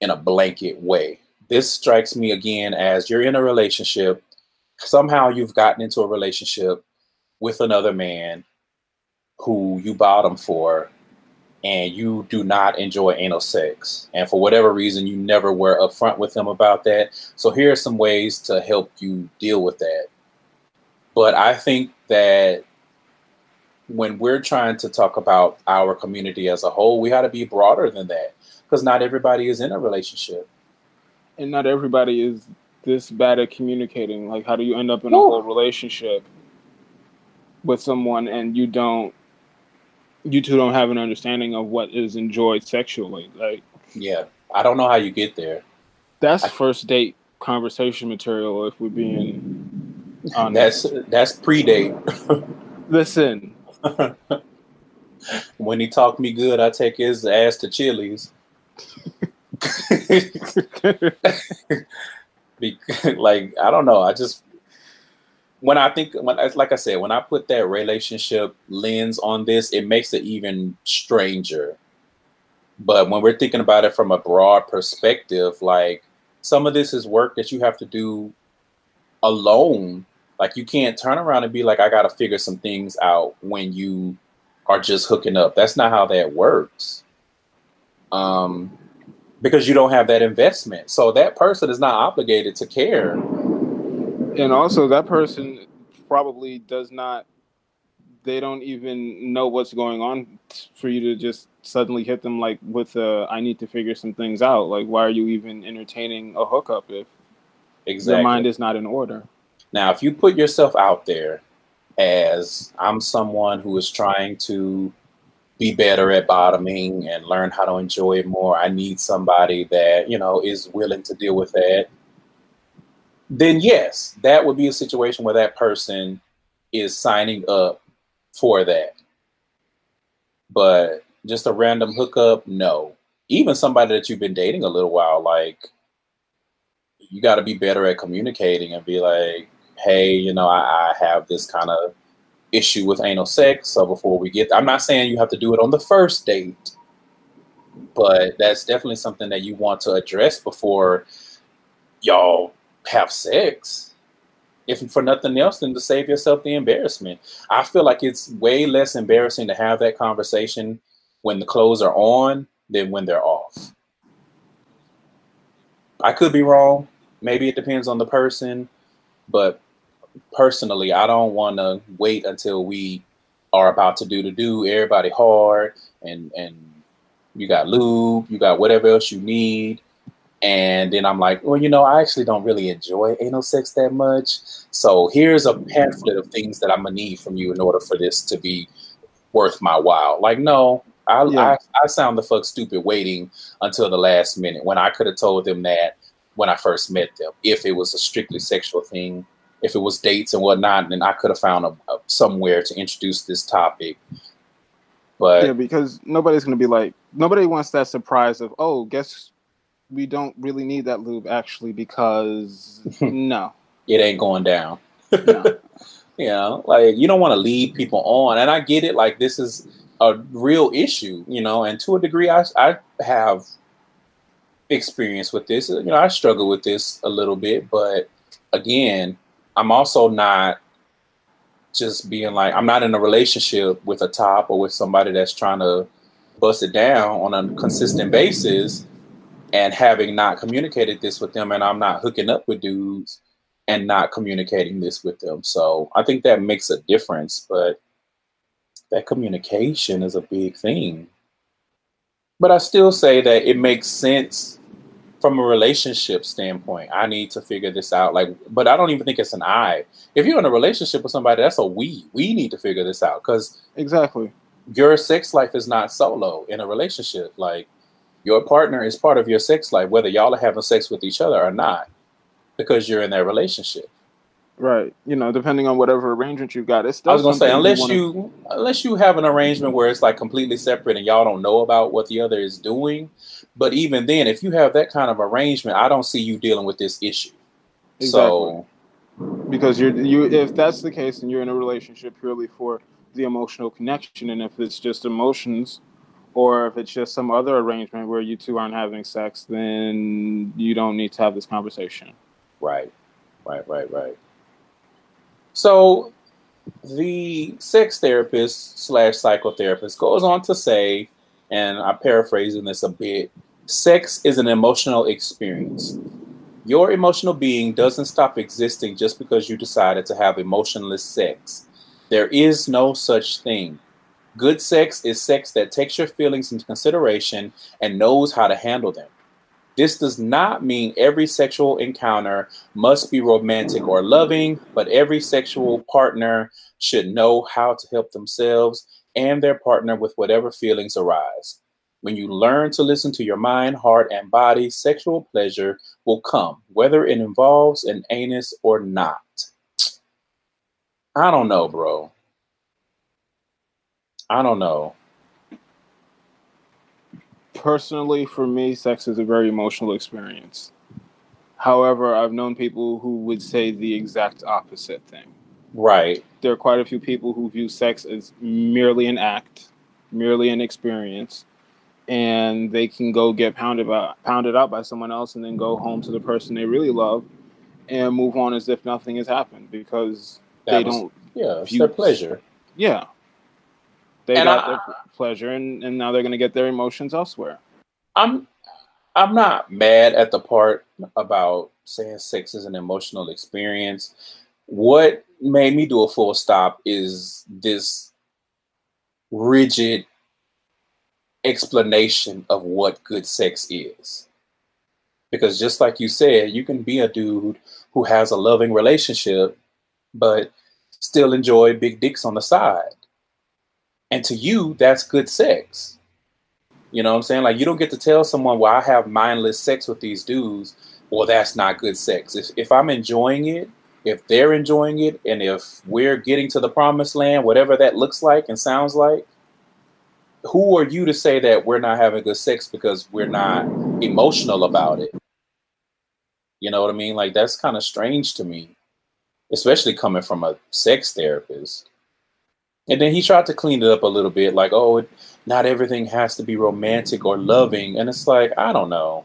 in a blanket way. this strikes me again as you're in a relationship. Somehow you've gotten into a relationship with another man who you bottom for, and you do not enjoy anal sex. And for whatever reason, you never were upfront with him about that. So here are some ways to help you deal with that. But I think that when we're trying to talk about our community as a whole, we ought to be broader than that because not everybody is in a relationship. And not everybody is this bad at communicating. Like, how do you end up in a whole relationship with someone and you don't, you two don't have an understanding of what is enjoyed sexually? Like, yeah, I don't know how you get there. That's I, first date conversation material. If we're being honest, that's that's pre-date. Listen, when he talked me good, I take his ass to Chili's. like I don't know. I just when I think when like I said, when I put that relationship lens on this, it makes it even stranger. But when we're thinking about it from a broad perspective, like some of this is work that you have to do alone. Like you can't turn around and be like, I gotta figure some things out when you are just hooking up. That's not how that works. Um, because you don't have that investment. So that person is not obligated to care. And also, that person probably does not, they don't even know what's going on for you to just suddenly hit them like with a, I need to figure some things out. Like, why are you even entertaining a hookup if exactly. your mind is not in order? Now, if you put yourself out there as I'm someone who is trying to be better at bottoming and learn how to enjoy it more. I need somebody that, you know, is willing to deal with that. Then, yes, that would be a situation where that person is signing up for that. But just a random hookup, no. Even somebody that you've been dating a little while, like, you got to be better at communicating and be like, hey, you know, I, I have this kind of issue with anal sex. So before we get, I'm not saying you have to do it on the first date, but that's definitely something that you want to address before y'all have sex. If for nothing else than to save yourself the embarrassment. I feel like it's way less embarrassing to have that conversation when the clothes are on than when they're off. I could be wrong. Maybe it depends on the person, but personally, I don't want to wait until we are about to do the do everybody hard and and you got lube, you got whatever else you need. And then I'm like, well, you know, I actually don't really enjoy anal sex that much. So here's a pamphlet of things that I'm gonna need from you in order for this to be worth my while. Like, no, I, yeah. I, I sound the fuck stupid waiting until the last minute when I could have told them that when I first met them. If it was a strictly sexual thing, if it was dates and whatnot, then I could have found a, a, somewhere to introduce this topic. But yeah, because nobody's gonna be like nobody wants that surprise of oh, guess we don't really need that lube actually because no, it ain't going down. No. you know, like you don't want to lead people on, and I get it. Like this is a real issue, you know, and to a degree, I I have experience with this. You know, I struggle with this a little bit, but again, I'm also not just being like I'm not in a relationship with a top or with somebody that's trying to bust it down on a consistent basis and having not communicated this with them and I'm not hooking up with dudes and not communicating this with them. So I think that makes a difference, but that communication is a big thing. But I still say that it makes sense from a relationship standpoint, I need to figure this out. Like, but I don't even think it's an I. If you're in a relationship with somebody, that's a we. We need to figure this out because exactly your sex life is not solo in a relationship. Like, your partner is part of your sex life, whether y'all are having sex with each other or not, because you're in that relationship. Right. You know, depending on whatever arrangement you've got, it's still. I was gonna say unless you, you unless you have an arrangement where it's like completely separate and y'all don't know about what the other is doing. But even then, if you have that kind of arrangement, I don't see you dealing with this issue. Exactly. So because you're you if that's the case and you're in a relationship purely for the emotional connection and if it's just emotions or if it's just some other arrangement where you two aren't having sex, then you don't need to have this conversation. Right, right, right, right. So the sex therapist slash psychotherapist goes on to say, and I'm paraphrasing this a bit sex is an emotional experience. Your emotional being doesn't stop existing just because you decided to have emotionless sex. There is no such thing. Good sex is sex that takes your feelings into consideration and knows how to handle them. This does not mean every sexual encounter must be romantic or loving, but every sexual partner should know how to help themselves and their partner with whatever feelings arise. When you learn to listen to your mind, heart, and body, sexual pleasure will come, whether it involves an anus or not. I don't know, bro. I don't know. Personally, for me, sex is a very emotional experience. However, I've known people who would say the exact opposite thing. Right. There are quite a few people who view sex as merely an act, merely an experience, and they can go get pounded by, pounded out by someone else and then go home to the person they really love and move on as if nothing has happened because That they was- don't Yeah, it's view their pleasure. yeah they And got I- their pleasure and, and now they're going to get their emotions elsewhere I'm I'm not mad at the part about saying sex is an emotional experience. What made me do a full stop is this rigid explanation of what good sex is. Because just like you said, you can be a dude who has a loving relationship, but still enjoy big dicks on the side. And to you, that's good sex. You know what I'm saying? Like you don't get to tell someone, well, I have mindless sex with these dudes, well, that's not good sex. If if I'm enjoying it, if they're enjoying it, and if we're getting to the promised land, whatever that looks like and sounds like, who are you to say that we're not having good sex because we're not emotional about it? You know what I mean? Like that's kind of strange to me, especially coming from a sex therapist. And then he tried to clean it up a little bit, like, oh, it, not everything has to be romantic or loving. And it's like, I don't know.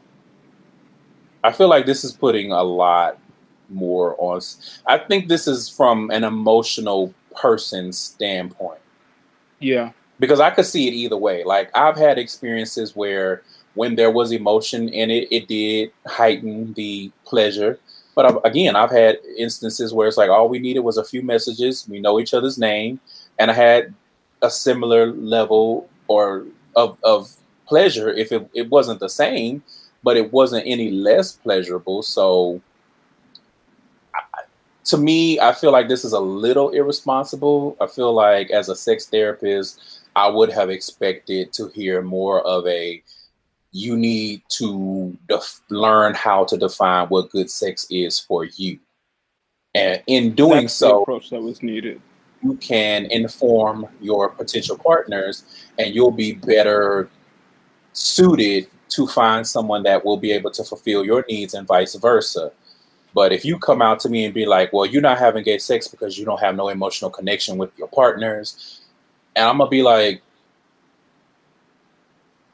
I feel like this is putting a lot more on. I think this is from an emotional person standpoint yeah because I could see it either way. Like I've had experiences where when there was emotion in it, it did heighten the pleasure. But I've, again, I've had instances where it's like all we needed was a few messages. We know each other's name, and I had a similar level or of of pleasure. If it, it wasn't the same, but it wasn't any less pleasurable. So I- to me, I feel like this is a little irresponsible. I feel like as a sex therapist, I would have expected to hear more of a you need to def- learn how to define what good sex is for you. And in doing that's so, approach that was needed you can inform your potential partners and you'll be better suited to find someone that will be able to fulfill your needs and vice versa. But if you come out to me and be like, well, you're not having gay sex because you don't have no emotional connection with your partners, and I'm gonna be like,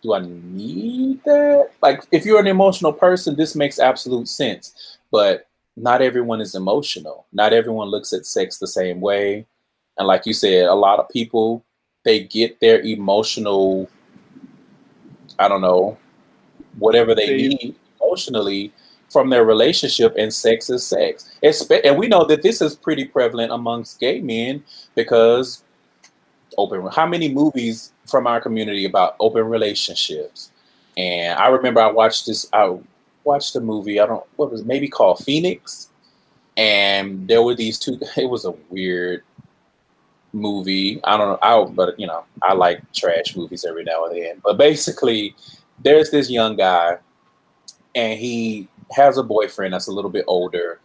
do I need that? Like, if you're an emotional person, this makes absolute sense. But not everyone is emotional. Not everyone looks at sex the same way. And like you said, a lot of people they get their emotional, I don't know, whatever they need emotionally from their relationship, and sex is sex. And we know that this is pretty prevalent amongst gay men because open. How many movies from our community about open relationships? And I remember I watched this. I watched a movie. I don't what was it, maybe called Phoenix, and there were these two. It was a weird movie. I don't know. I but you know I like trash movies every now and then. But basically, there's this young guy, and he has a boyfriend that's a little bit older,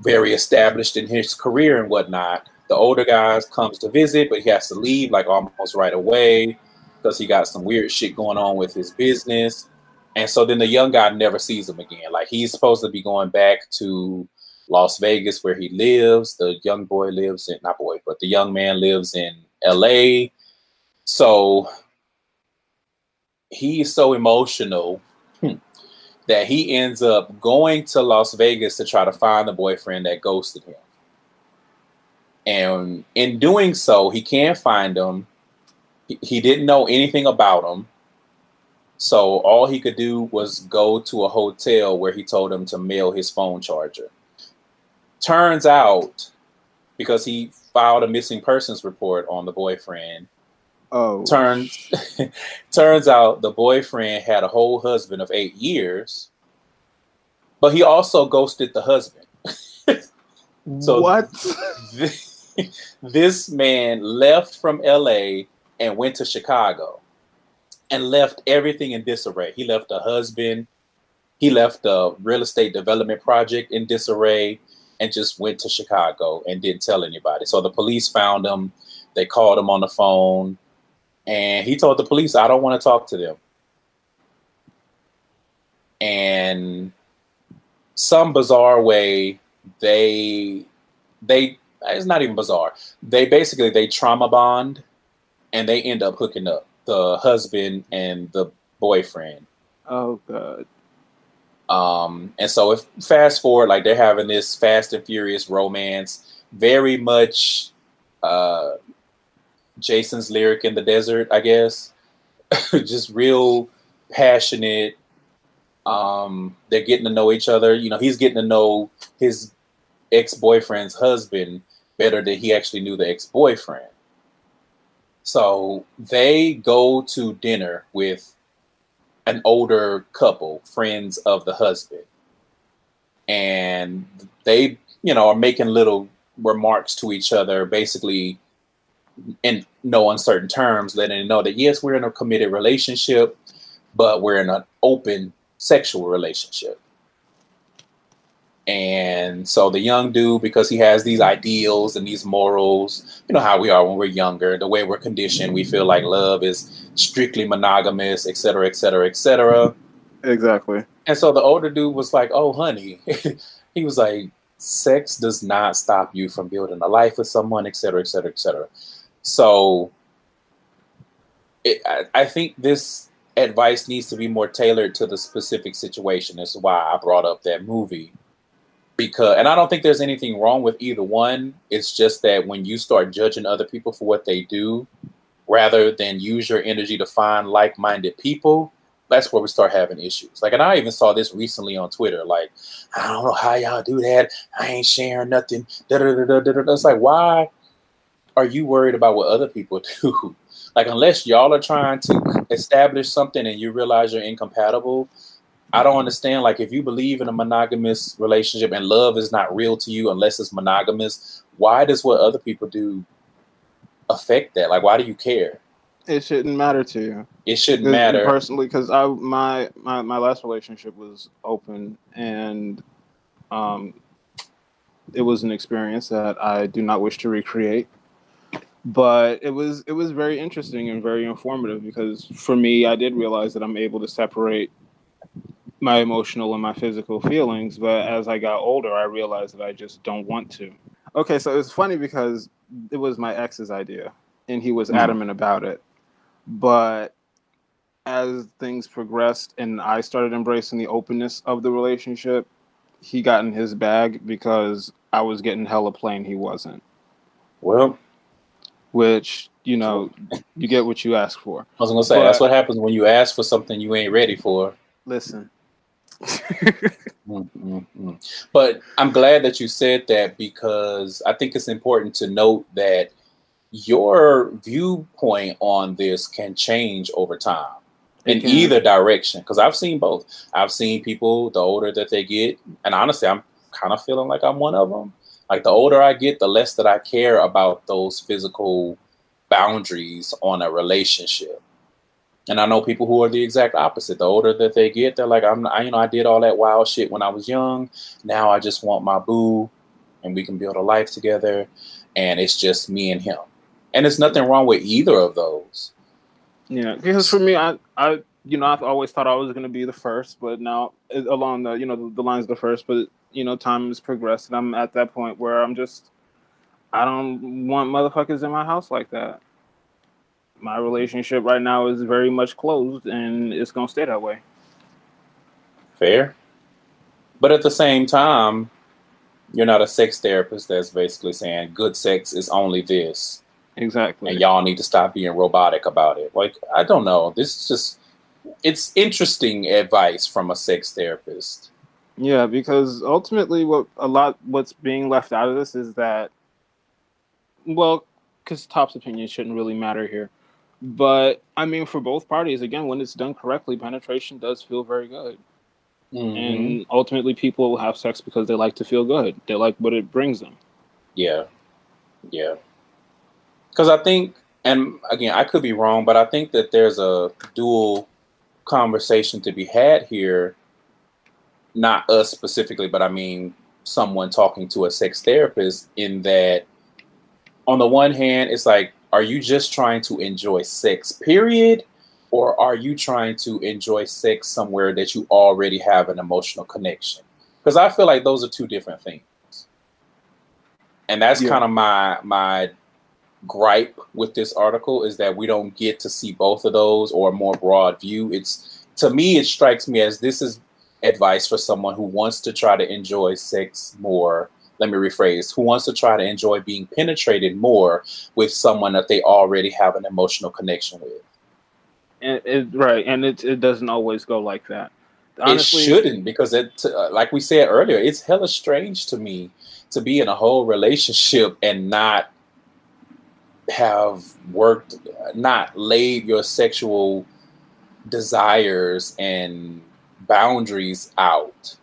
very established in his career and whatnot. The older guy comes to visit, but he has to leave like almost right away because he got some weird shit going on with his business. And so then the young guy never sees him again. Like he's supposed to be going back to Las Vegas where he lives. The young boy lives in not boy, but the young man lives in LA. So he's so emotional hmm, that he ends up going to Las Vegas to try to find the boyfriend that ghosted him. And in doing so, he can't find him. He, he didn't know anything about him. So all he could do was go to a hotel where he told him to mail his phone charger. Turns out, because he filed a missing persons report on the boyfriend, Oh, turns turns out the boyfriend had a whole husband of eight years, but he also ghosted the husband. So- what? this, this man left from LA and went to Chicago and left everything in disarray. He left a husband, he left a real estate development project in disarray, and just went to Chicago and didn't tell anybody. So the police found him, they called him on the phone, and he told the police, I don't want to talk to them. And some bizarre way, they they it's not even bizarre. They basically they trauma bond and they end up hooking up the husband and the boyfriend. Oh god. Um, and so if fast forward, like they're having this fast and furious romance, very much uh Jason's lyric in the desert, I guess. Just real passionate. Um, they're getting to know each other. You know, he's getting to know his ex-boyfriend's husband better than he actually knew the ex-boyfriend. So they go to dinner with an older couple, friends of the husband. And they, you know, are making little remarks to each other, basically in no uncertain terms, letting them know that yes, we're in a committed relationship, but we're in an open sexual relationship. And so the young dude, because he has these ideals and these morals, you know how we are when we're younger, the way we're conditioned, we feel like love is strictly monogamous, et cetera, et cetera, et cetera. Exactly. And so the older dude was like, "Oh, honey," he was like, "Sex does not stop you from building a life with someone, et cetera, et cetera, et cetera." So, it, I, I think this advice needs to be more tailored to the specific situation. That's why I brought up that movie because, and I don't think there's anything wrong with either one. It's just that when you start judging other people for what they do, rather than use your energy to find like-minded people, that's where we start having issues. Like, and I even saw this recently on Twitter. Like, I don't know how y'all do that. I ain't sharing nothing. Da. It's like, why are you worried about what other people do? Like, unless y'all are trying to establish something and you realize you're incompatible, I don't understand. Like, if you believe in a monogamous relationship and love is not real to you unless it's monogamous, why does what other people do affect that? Like, why do you care? It shouldn't matter to you. It shouldn't matter. personally because I my, my my last relationship was open and um it was an experience that I do not wish to recreate. But it was it was very interesting and very informative because for me I did realize that I'm able to separate my emotional and my physical feelings, but as I got older I realized that I just don't want to. Okay, so it's funny because it was my ex's idea and he was Mhm. adamant about it. But as things progressed and I started embracing the openness of the relationship, he got in his bag because I was getting hella plain he wasn't. Well, Which, you know, you get what you ask for. I was gonna say But- that's what happens when you ask for something you ain't ready for. Listen. Mm, mm, mm. But I'm glad that you said that because I think it's important to note that your viewpoint on this can change over time in either direction. Because I've seen both. I've seen people the older that they get, and honestly, I'm kind of feeling like I'm one of them. Like the older I get, the less that I care about those physical boundaries on a relationship. And I know people who are the exact opposite. The older that they get, they're like, I'm, I, you know, I did all that wild shit when I was young. Now I just want my boo, and we can build a life together, and it's just me and him. And there's nothing wrong with either of those. Yeah, because for me, I, I, you know, I've always thought I was going to be the first, but now along the, you know, the, the lines of the first, but you know, time has progressed, and I'm at that point where I'm just, I don't want motherfuckers in my house like that. My relationship right now is very much closed, and it's gonna stay that way. Fair. But at the same time, you're not a sex therapist that's basically saying good sex is only this. Exactly. And y'all need to stop being robotic about it. Like, I don't know. This is just it's interesting advice from a sex therapist. Yeah, because ultimately what a lot what's being left out of this is that well, because Top's opinion shouldn't really matter here. But I mean, for both parties, again, when it's done correctly, penetration does feel very good. Mm-hmm. And ultimately, people have sex because they like to feel good. They like what it brings them. Yeah. Yeah. Because I think, and again, I could be wrong, but I think that there's a dual conversation to be had here. Not us specifically, but I mean, someone talking to a sex therapist in that on the one hand, it's like, are you just trying to enjoy sex, period? Or are you trying to enjoy sex somewhere that you already have an emotional connection? Because I feel like those are two different things. And that's yeah. kind of my my gripe with this article is that we don't get to see both of those or a more broad view. It's to me, it strikes me as this is advice for someone who wants to try to enjoy sex more let me rephrase, who wants to try to enjoy being penetrated more with someone that they already have an emotional connection with. And it, right, and it it doesn't always go like that. Honestly, it shouldn't because it, uh, like we said earlier, it's hella strange to me to be in a whole relationship and not have worked, not laid your sexual desires and boundaries out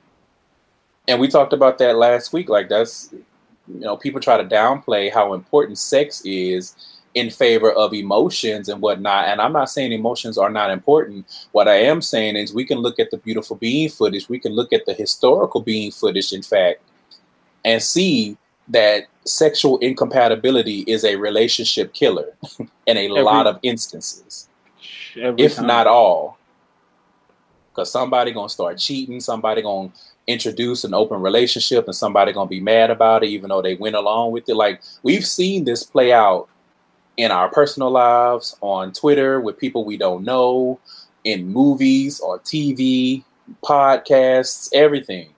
and we talked about that last week. Like that's you know, people try to downplay how important sex is in favor of emotions and whatnot. And I'm not saying emotions are not important. What I am saying is we can look at the beautiful being footage, we can look at the historical being footage, in fact, and see that sexual incompatibility is a relationship killer in a every, lot of instances, if time. not all. Because somebody gonna start cheating, somebody gonna introduce an open relationship and somebody gonna be mad about it even though they went along with it. Like we've seen this play out in our personal lives on twitter with people we don't know in movies or tv podcasts everything.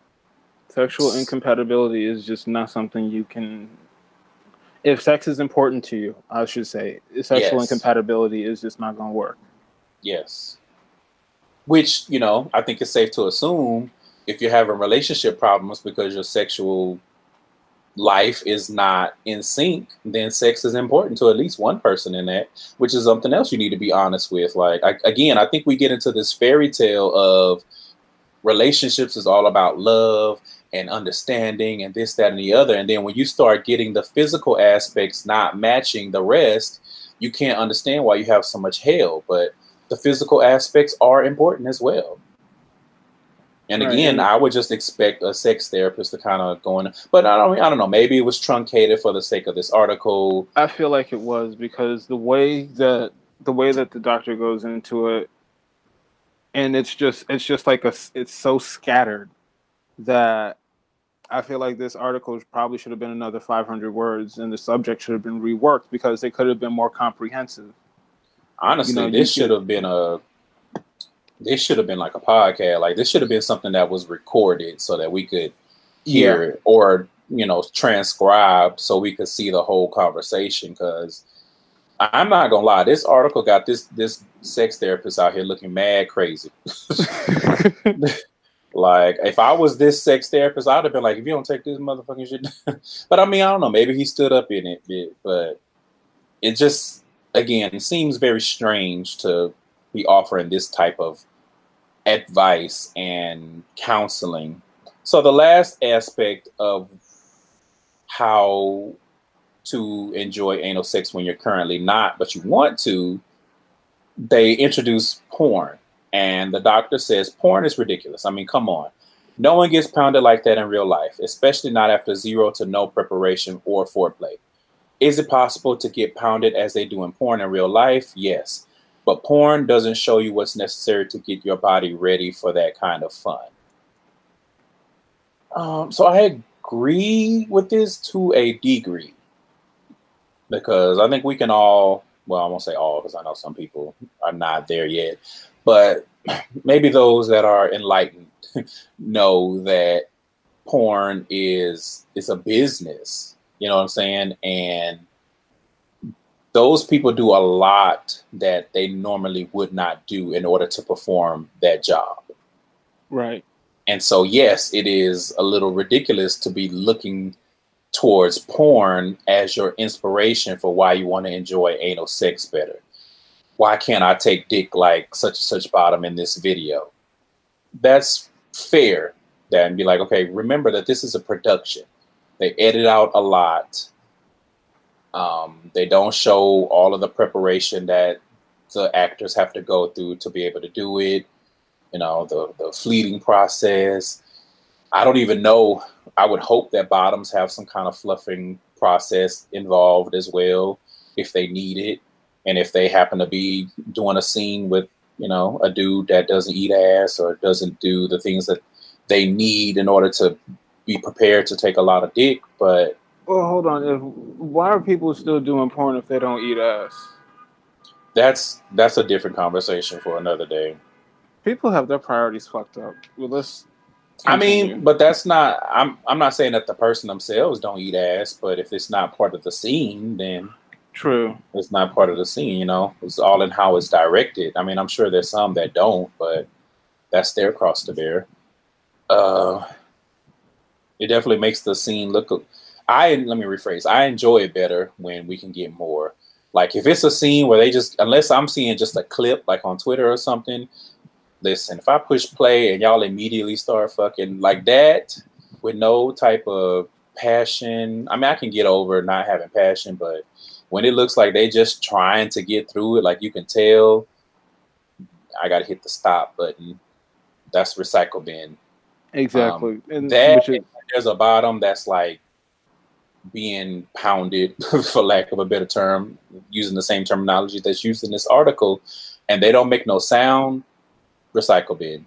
Sexual incompatibility is just not something you can if sex is important to you i should say sexual yes. incompatibility is just not gonna work. Yes. Which you know i think it's safe to assume if you're having relationship problems because your sexual life is not in sync, then sex is important to at least one person in that, which is something else you need to be honest with. Like, I, again, I think we get into this fairy tale of relationships is all about love and understanding and this, that, and the other. And then when you start getting the physical aspects not matching the rest, you can't understand why you have so much hell. But the physical aspects are important as well. And right. again, I would just expect a sex therapist to kind of go in, but I don't, I don't know. Maybe it was truncated for the sake of this article. I feel like it was because the way that the way that the doctor goes into it, and it's just it's just like a it's so scattered that I feel like this article probably should have been another 500 words, and the subject should have been reworked because they could have been more comprehensive. Honestly, you know, this should have been a this should have been like a podcast. Like this should have been something that was recorded so that we could hear yeah. it or you know transcribed so we could see the whole conversation. Because I'm not gonna lie, this article got this this sex therapist out here looking mad crazy. like if I was this sex therapist, I'd have been like, if you don't take this motherfucking shit. but I mean, I don't know. Maybe he stood up in it, but it just again seems very strange to be offering this type of advice and counseling. So the last aspect of how to enjoy anal sex when you're currently not, but you want to, they introduce porn. And the doctor says porn is ridiculous. I mean, come on. No one gets pounded like that in real life, especially not after zero to no preparation or foreplay. Is it possible to get pounded as they do in porn in real life? Yes. But porn doesn't show you what's necessary to get your body ready for that kind of fun. Um, so I agree with this to a degree because I think we can all, well, I won't say all, because I know some people are not there yet. But maybe those that are enlightened know that porn is it's a business. You know what I'm saying? And those people do a lot that they normally would not do in order to perform that job. Right. And so, yes, it is a little ridiculous to be looking towards porn as your inspiration for why you want to enjoy anal sex better. Why can't I take dick like such and such bottom in this video? That's fair. Then be like, okay, remember that this is a production. They edit out a lot. Um, they don't show all of the preparation that the actors have to go through to be able to do it. You know, the the fleeting process. I don't even know. I would hope that bottoms have some kind of fluffing process involved as well, if they need it, and if they happen to be doing a scene with you know a dude that doesn't eat ass or doesn't do the things that they need in order to be prepared to take a lot of dick. But Well, hold on. If, why are people still doing porn if they don't eat ass? that's that's a different conversation for another day. People have their priorities fucked up. Well, let's. I mean, but that's not. I'm I'm not saying that the person themselves don't eat ass, but if it's not part of the scene, then true. it's not part of the scene. You know, it's all in how it's directed. I mean, I'm sure there's some that don't, but that's their cross to bear. Uh, it definitely makes the scene look. I let me rephrase. I enjoy it better when we can get more. Like if it's a scene where they just, unless I'm seeing just a clip like on Twitter or something. Listen, if I push play and y'all immediately start fucking like that with no type of passion, I mean, I can get over not having passion, but when it looks like they just trying to get through it, like you can tell, I gotta hit the stop button. That's recycle bin. Exactly. Um, and that- There's a bottom that's like being pounded, for lack of a better term, using the same terminology that's used in this article, and they don't make no sound. Recycle bin.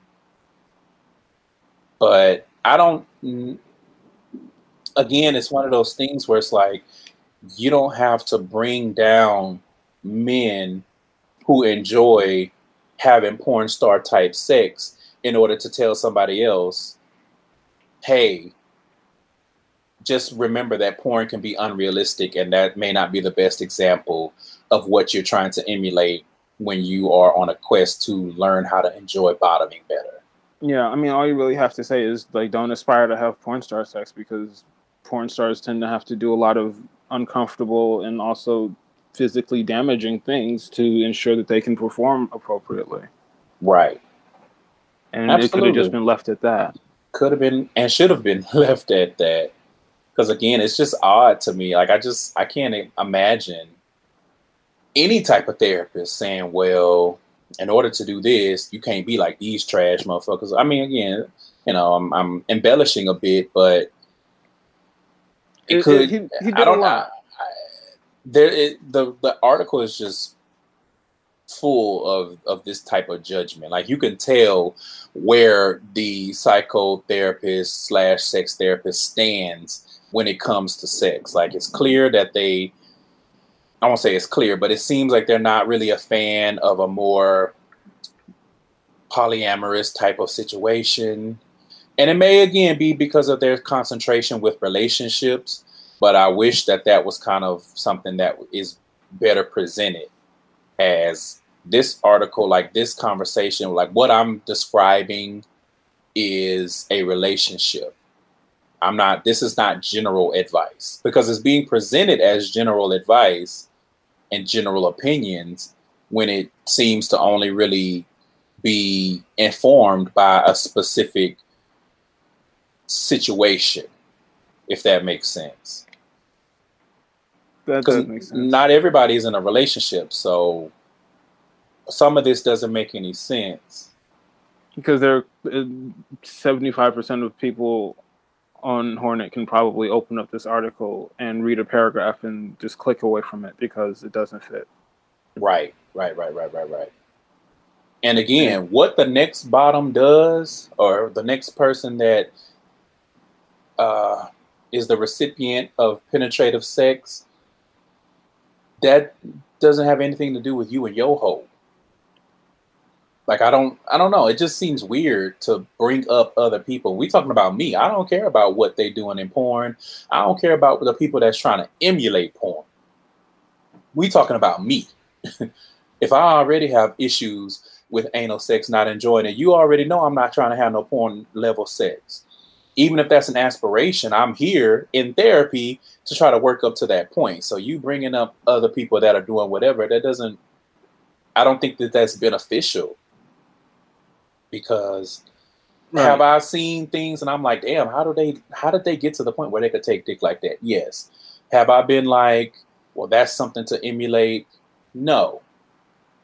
But I don't. Again, it's one of those things where it's like you don't have to bring down men who enjoy having porn star type sex in order to tell somebody else, hey, just remember that porn can be unrealistic and that may not be the best example of what you're trying to emulate when you are on a quest to learn how to enjoy bottoming better. yeah, I mean, all you really have to say is like, don't aspire to have porn star sex because porn stars tend to have to do a lot of uncomfortable and also physically damaging things to ensure that they can perform appropriately. Right. And it could have just been left at that. Could have been and should have been left at that. Because again, it's just odd to me. Like I just I can't imagine any type of therapist saying, "Well, in order to do this, you can't be like these trash motherfuckers." I mean, again, you know, I'm, I'm embellishing a bit, but it, It- could. he- he I don't know. there, it, the the article is just full of of this type of judgment. Like you can tell where the psychotherapist slash sex therapist stands when it comes to sex. Like it's clear that they. I won't say it's clear, but it seems like they're not really a fan of a more polyamorous type of situation. And it may again be because of their concentration with relationships, but I wish that that was kind of something that is better presented as this article, like this conversation, like what I'm describing is a relationship. I'm not, this is not general advice because it's being presented as general advice and general opinions when it seems to only really be informed by a specific situation, if that makes sense. That does make sense. not everybody is in a relationship, so some of this doesn't make any sense. because there uh, seventy-five percent of people on Hornet can probably open up this article and read a paragraph and just click away from it because it doesn't fit. Right, right, right, right, right, right. And again, what the next bottom does, or the next person that uh, is the recipient of penetrative sex, that doesn't have anything to do with you and your hole. Like I don't I don't know. It just seems weird to bring up other people. We talking about me. I don't care about what they doing in porn. I don't care about the people that's trying to emulate porn. We talking about me. if I already have issues with anal sex, not enjoying it, you already know I'm not trying to have no porn level sex. Even if that's an aspiration, I'm here in therapy to try to work up to that point. So you bringing up other people that are doing whatever, that doesn't I don't think that that's beneficial because right. have I seen things and I'm like, damn, how do they how did they get to the point where they could take dick like that? Yes. Have I been like, well, that's something to emulate? No.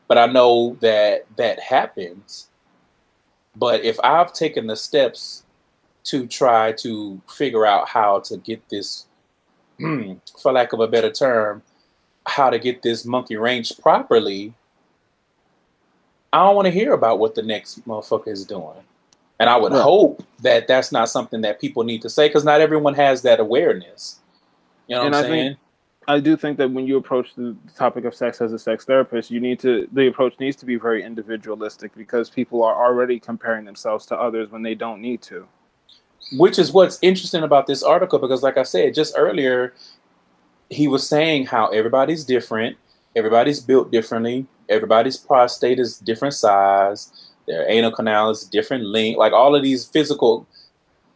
But I know that that happens. But if I've taken the steps to try to figure out how to get this, for lack of a better term, how to get this monkey wrench properly, I don't want to hear about what the next motherfucker is doing. And I would right. hope that that's not something that people need to say because not everyone has that awareness. You know what and I'm I saying? Think, I do think that when you approach the topic of sex as a sex therapist, you need to the approach needs to be very individualistic because people are already comparing themselves to others when they don't need to. Which is what's interesting about this article because, like I said just earlier, he was saying how everybody's different, everybody's built differently, everybody's prostate is different size, their anal canal is different length, like all of these physical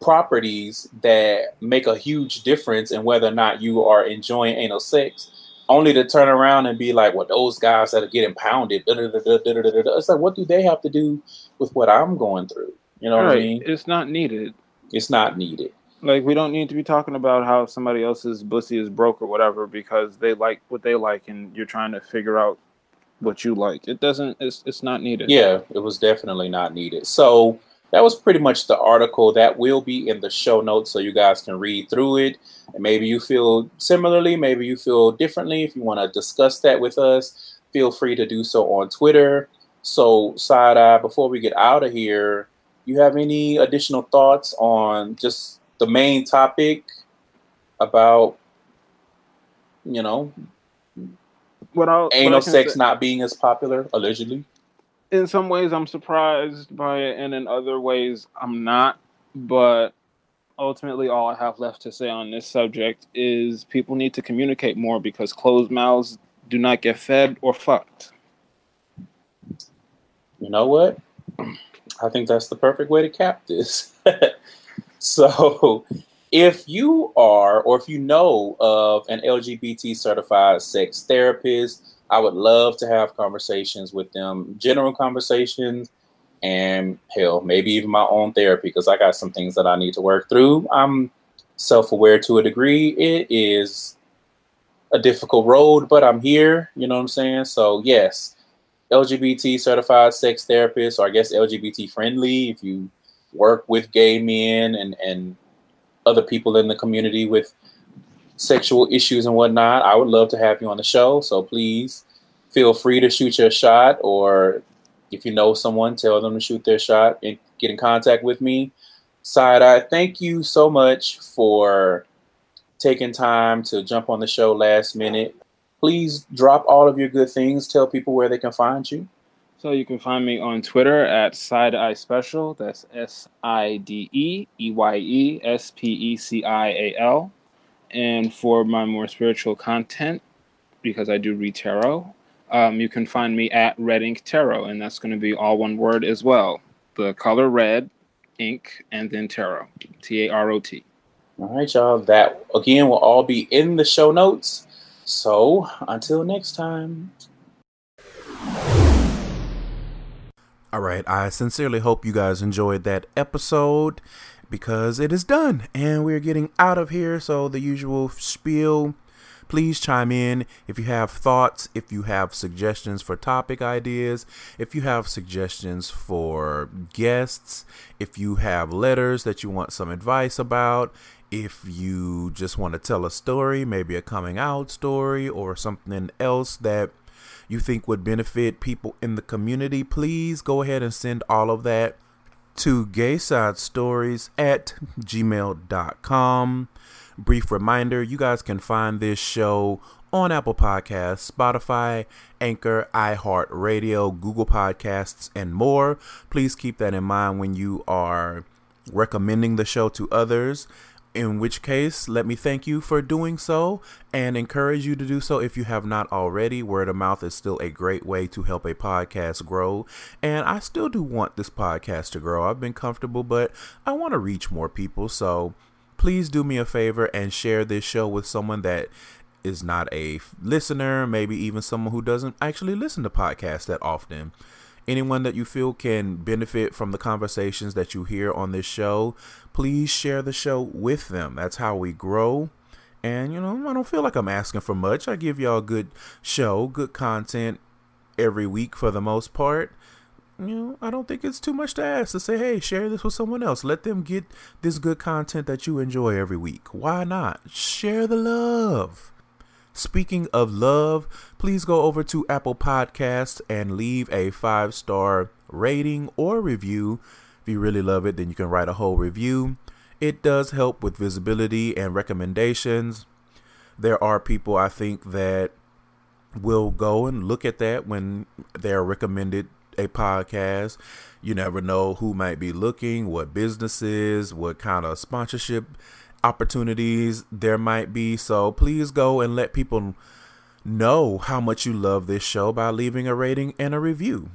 properties that make a huge difference in whether or not you are enjoying anal sex. Only to turn around and be like, well, those guys that are getting pounded, it's like, what do they have to do with what I'm going through? You know right. what I mean? It's not needed. It's not needed. Like we don't need to be talking about how somebody else's pussy is broke or whatever because they like what they like, and you're trying to figure out what you like. It doesn't. It's it's not needed. Yeah, it was definitely not needed. So that was pretty much the article that will be in the show notes, so you guys can read through it. And maybe you feel similarly, maybe you feel differently. If you want to discuss that with us, feel free to do so on Twitter. So side eye, before we get out of here, you have any additional thoughts on just the main topic about you know what I, anal what sex say, not being as popular allegedly. In some ways, I'm surprised by it, and in other ways, I'm not. But ultimately, all I have left to say on this subject is people need to communicate more because closed mouths do not get fed or fucked. You know what? I think that's the perfect way to cap this. so, if you are or if you know of an LGBT certified sex therapist, I would love to have conversations with them, general conversations, and hell, maybe even my own therapy because I got some things that I need to work through. I'm self aware to a degree. It is a difficult road, but I'm here. You know what I'm saying? So, yes, LGBT certified sex therapist, or I guess LGBT friendly if you work with gay men and, and other people in the community with sexual issues and whatnot, I would love to have you on the show. So please feel free to shoot your shot, or if you know someone, tell them to shoot their shot and get in contact with me. Side eye, thank you so much for taking time to jump on the show last minute. Please drop all of your good things. Tell people where they can find you. So you can find me on Twitter at Side Eye Special. That's S I D E E Y E S P E C I A L. And for my more spiritual content, because I do read tarot, um, you can find me at Red Ink Tarot, and that's going to be all one word as well. The color red, ink, and then tarot. T A R O T. All right, y'all. That again will all be in the show notes. So until next time. All right, I sincerely hope you guys enjoyed that episode because it is done and we're getting out of here. So, the usual spiel please chime in if you have thoughts, if you have suggestions for topic ideas, if you have suggestions for guests, if you have letters that you want some advice about, if you just want to tell a story, maybe a coming out story or something else that you think would benefit people in the community, please go ahead and send all of that to gayside stories at gmail.com. Brief reminder you guys can find this show on Apple Podcasts, Spotify, Anchor, iHeartRadio, Google Podcasts, and more. Please keep that in mind when you are recommending the show to others. In which case, let me thank you for doing so and encourage you to do so if you have not already. Word of mouth is still a great way to help a podcast grow. And I still do want this podcast to grow. I've been comfortable, but I want to reach more people. So please do me a favor and share this show with someone that is not a listener, maybe even someone who doesn't actually listen to podcasts that often anyone that you feel can benefit from the conversations that you hear on this show, please share the show with them. That's how we grow. And, you know, I don't feel like I'm asking for much. I give y'all a good show, good content every week for the most part. You know, I don't think it's too much to ask to say, hey, share this with someone else. Let them get this good content that you enjoy every week. Why not? Share the love. Speaking of love, please go over to Apple Podcasts and leave a five star rating or review. If you really love it, then you can write a whole review. It does help with visibility and recommendations. There are people I think that will go and look at that when they're recommended a podcast. You never know who might be looking, what businesses, what kind of sponsorship opportunities there might be. So please go and let people know how much you love this show by leaving a rating and a review.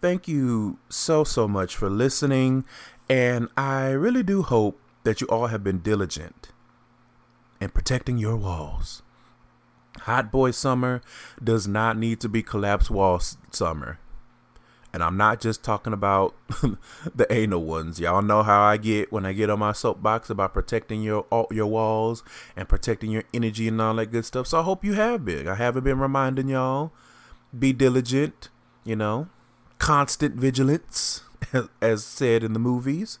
Thank you so, so much for listening. And I really do hope that you all have been diligent in protecting your walls. Hot boy summer does not need to be collapsed wall summer. And I'm not just talking about the anal ones. Y'all know how I get when I get on my soapbox about protecting your your walls and protecting your energy and all that good stuff. So I hope you have been. I haven't been reminding y'all. Be diligent, you know, constant vigilance, as said in the movies.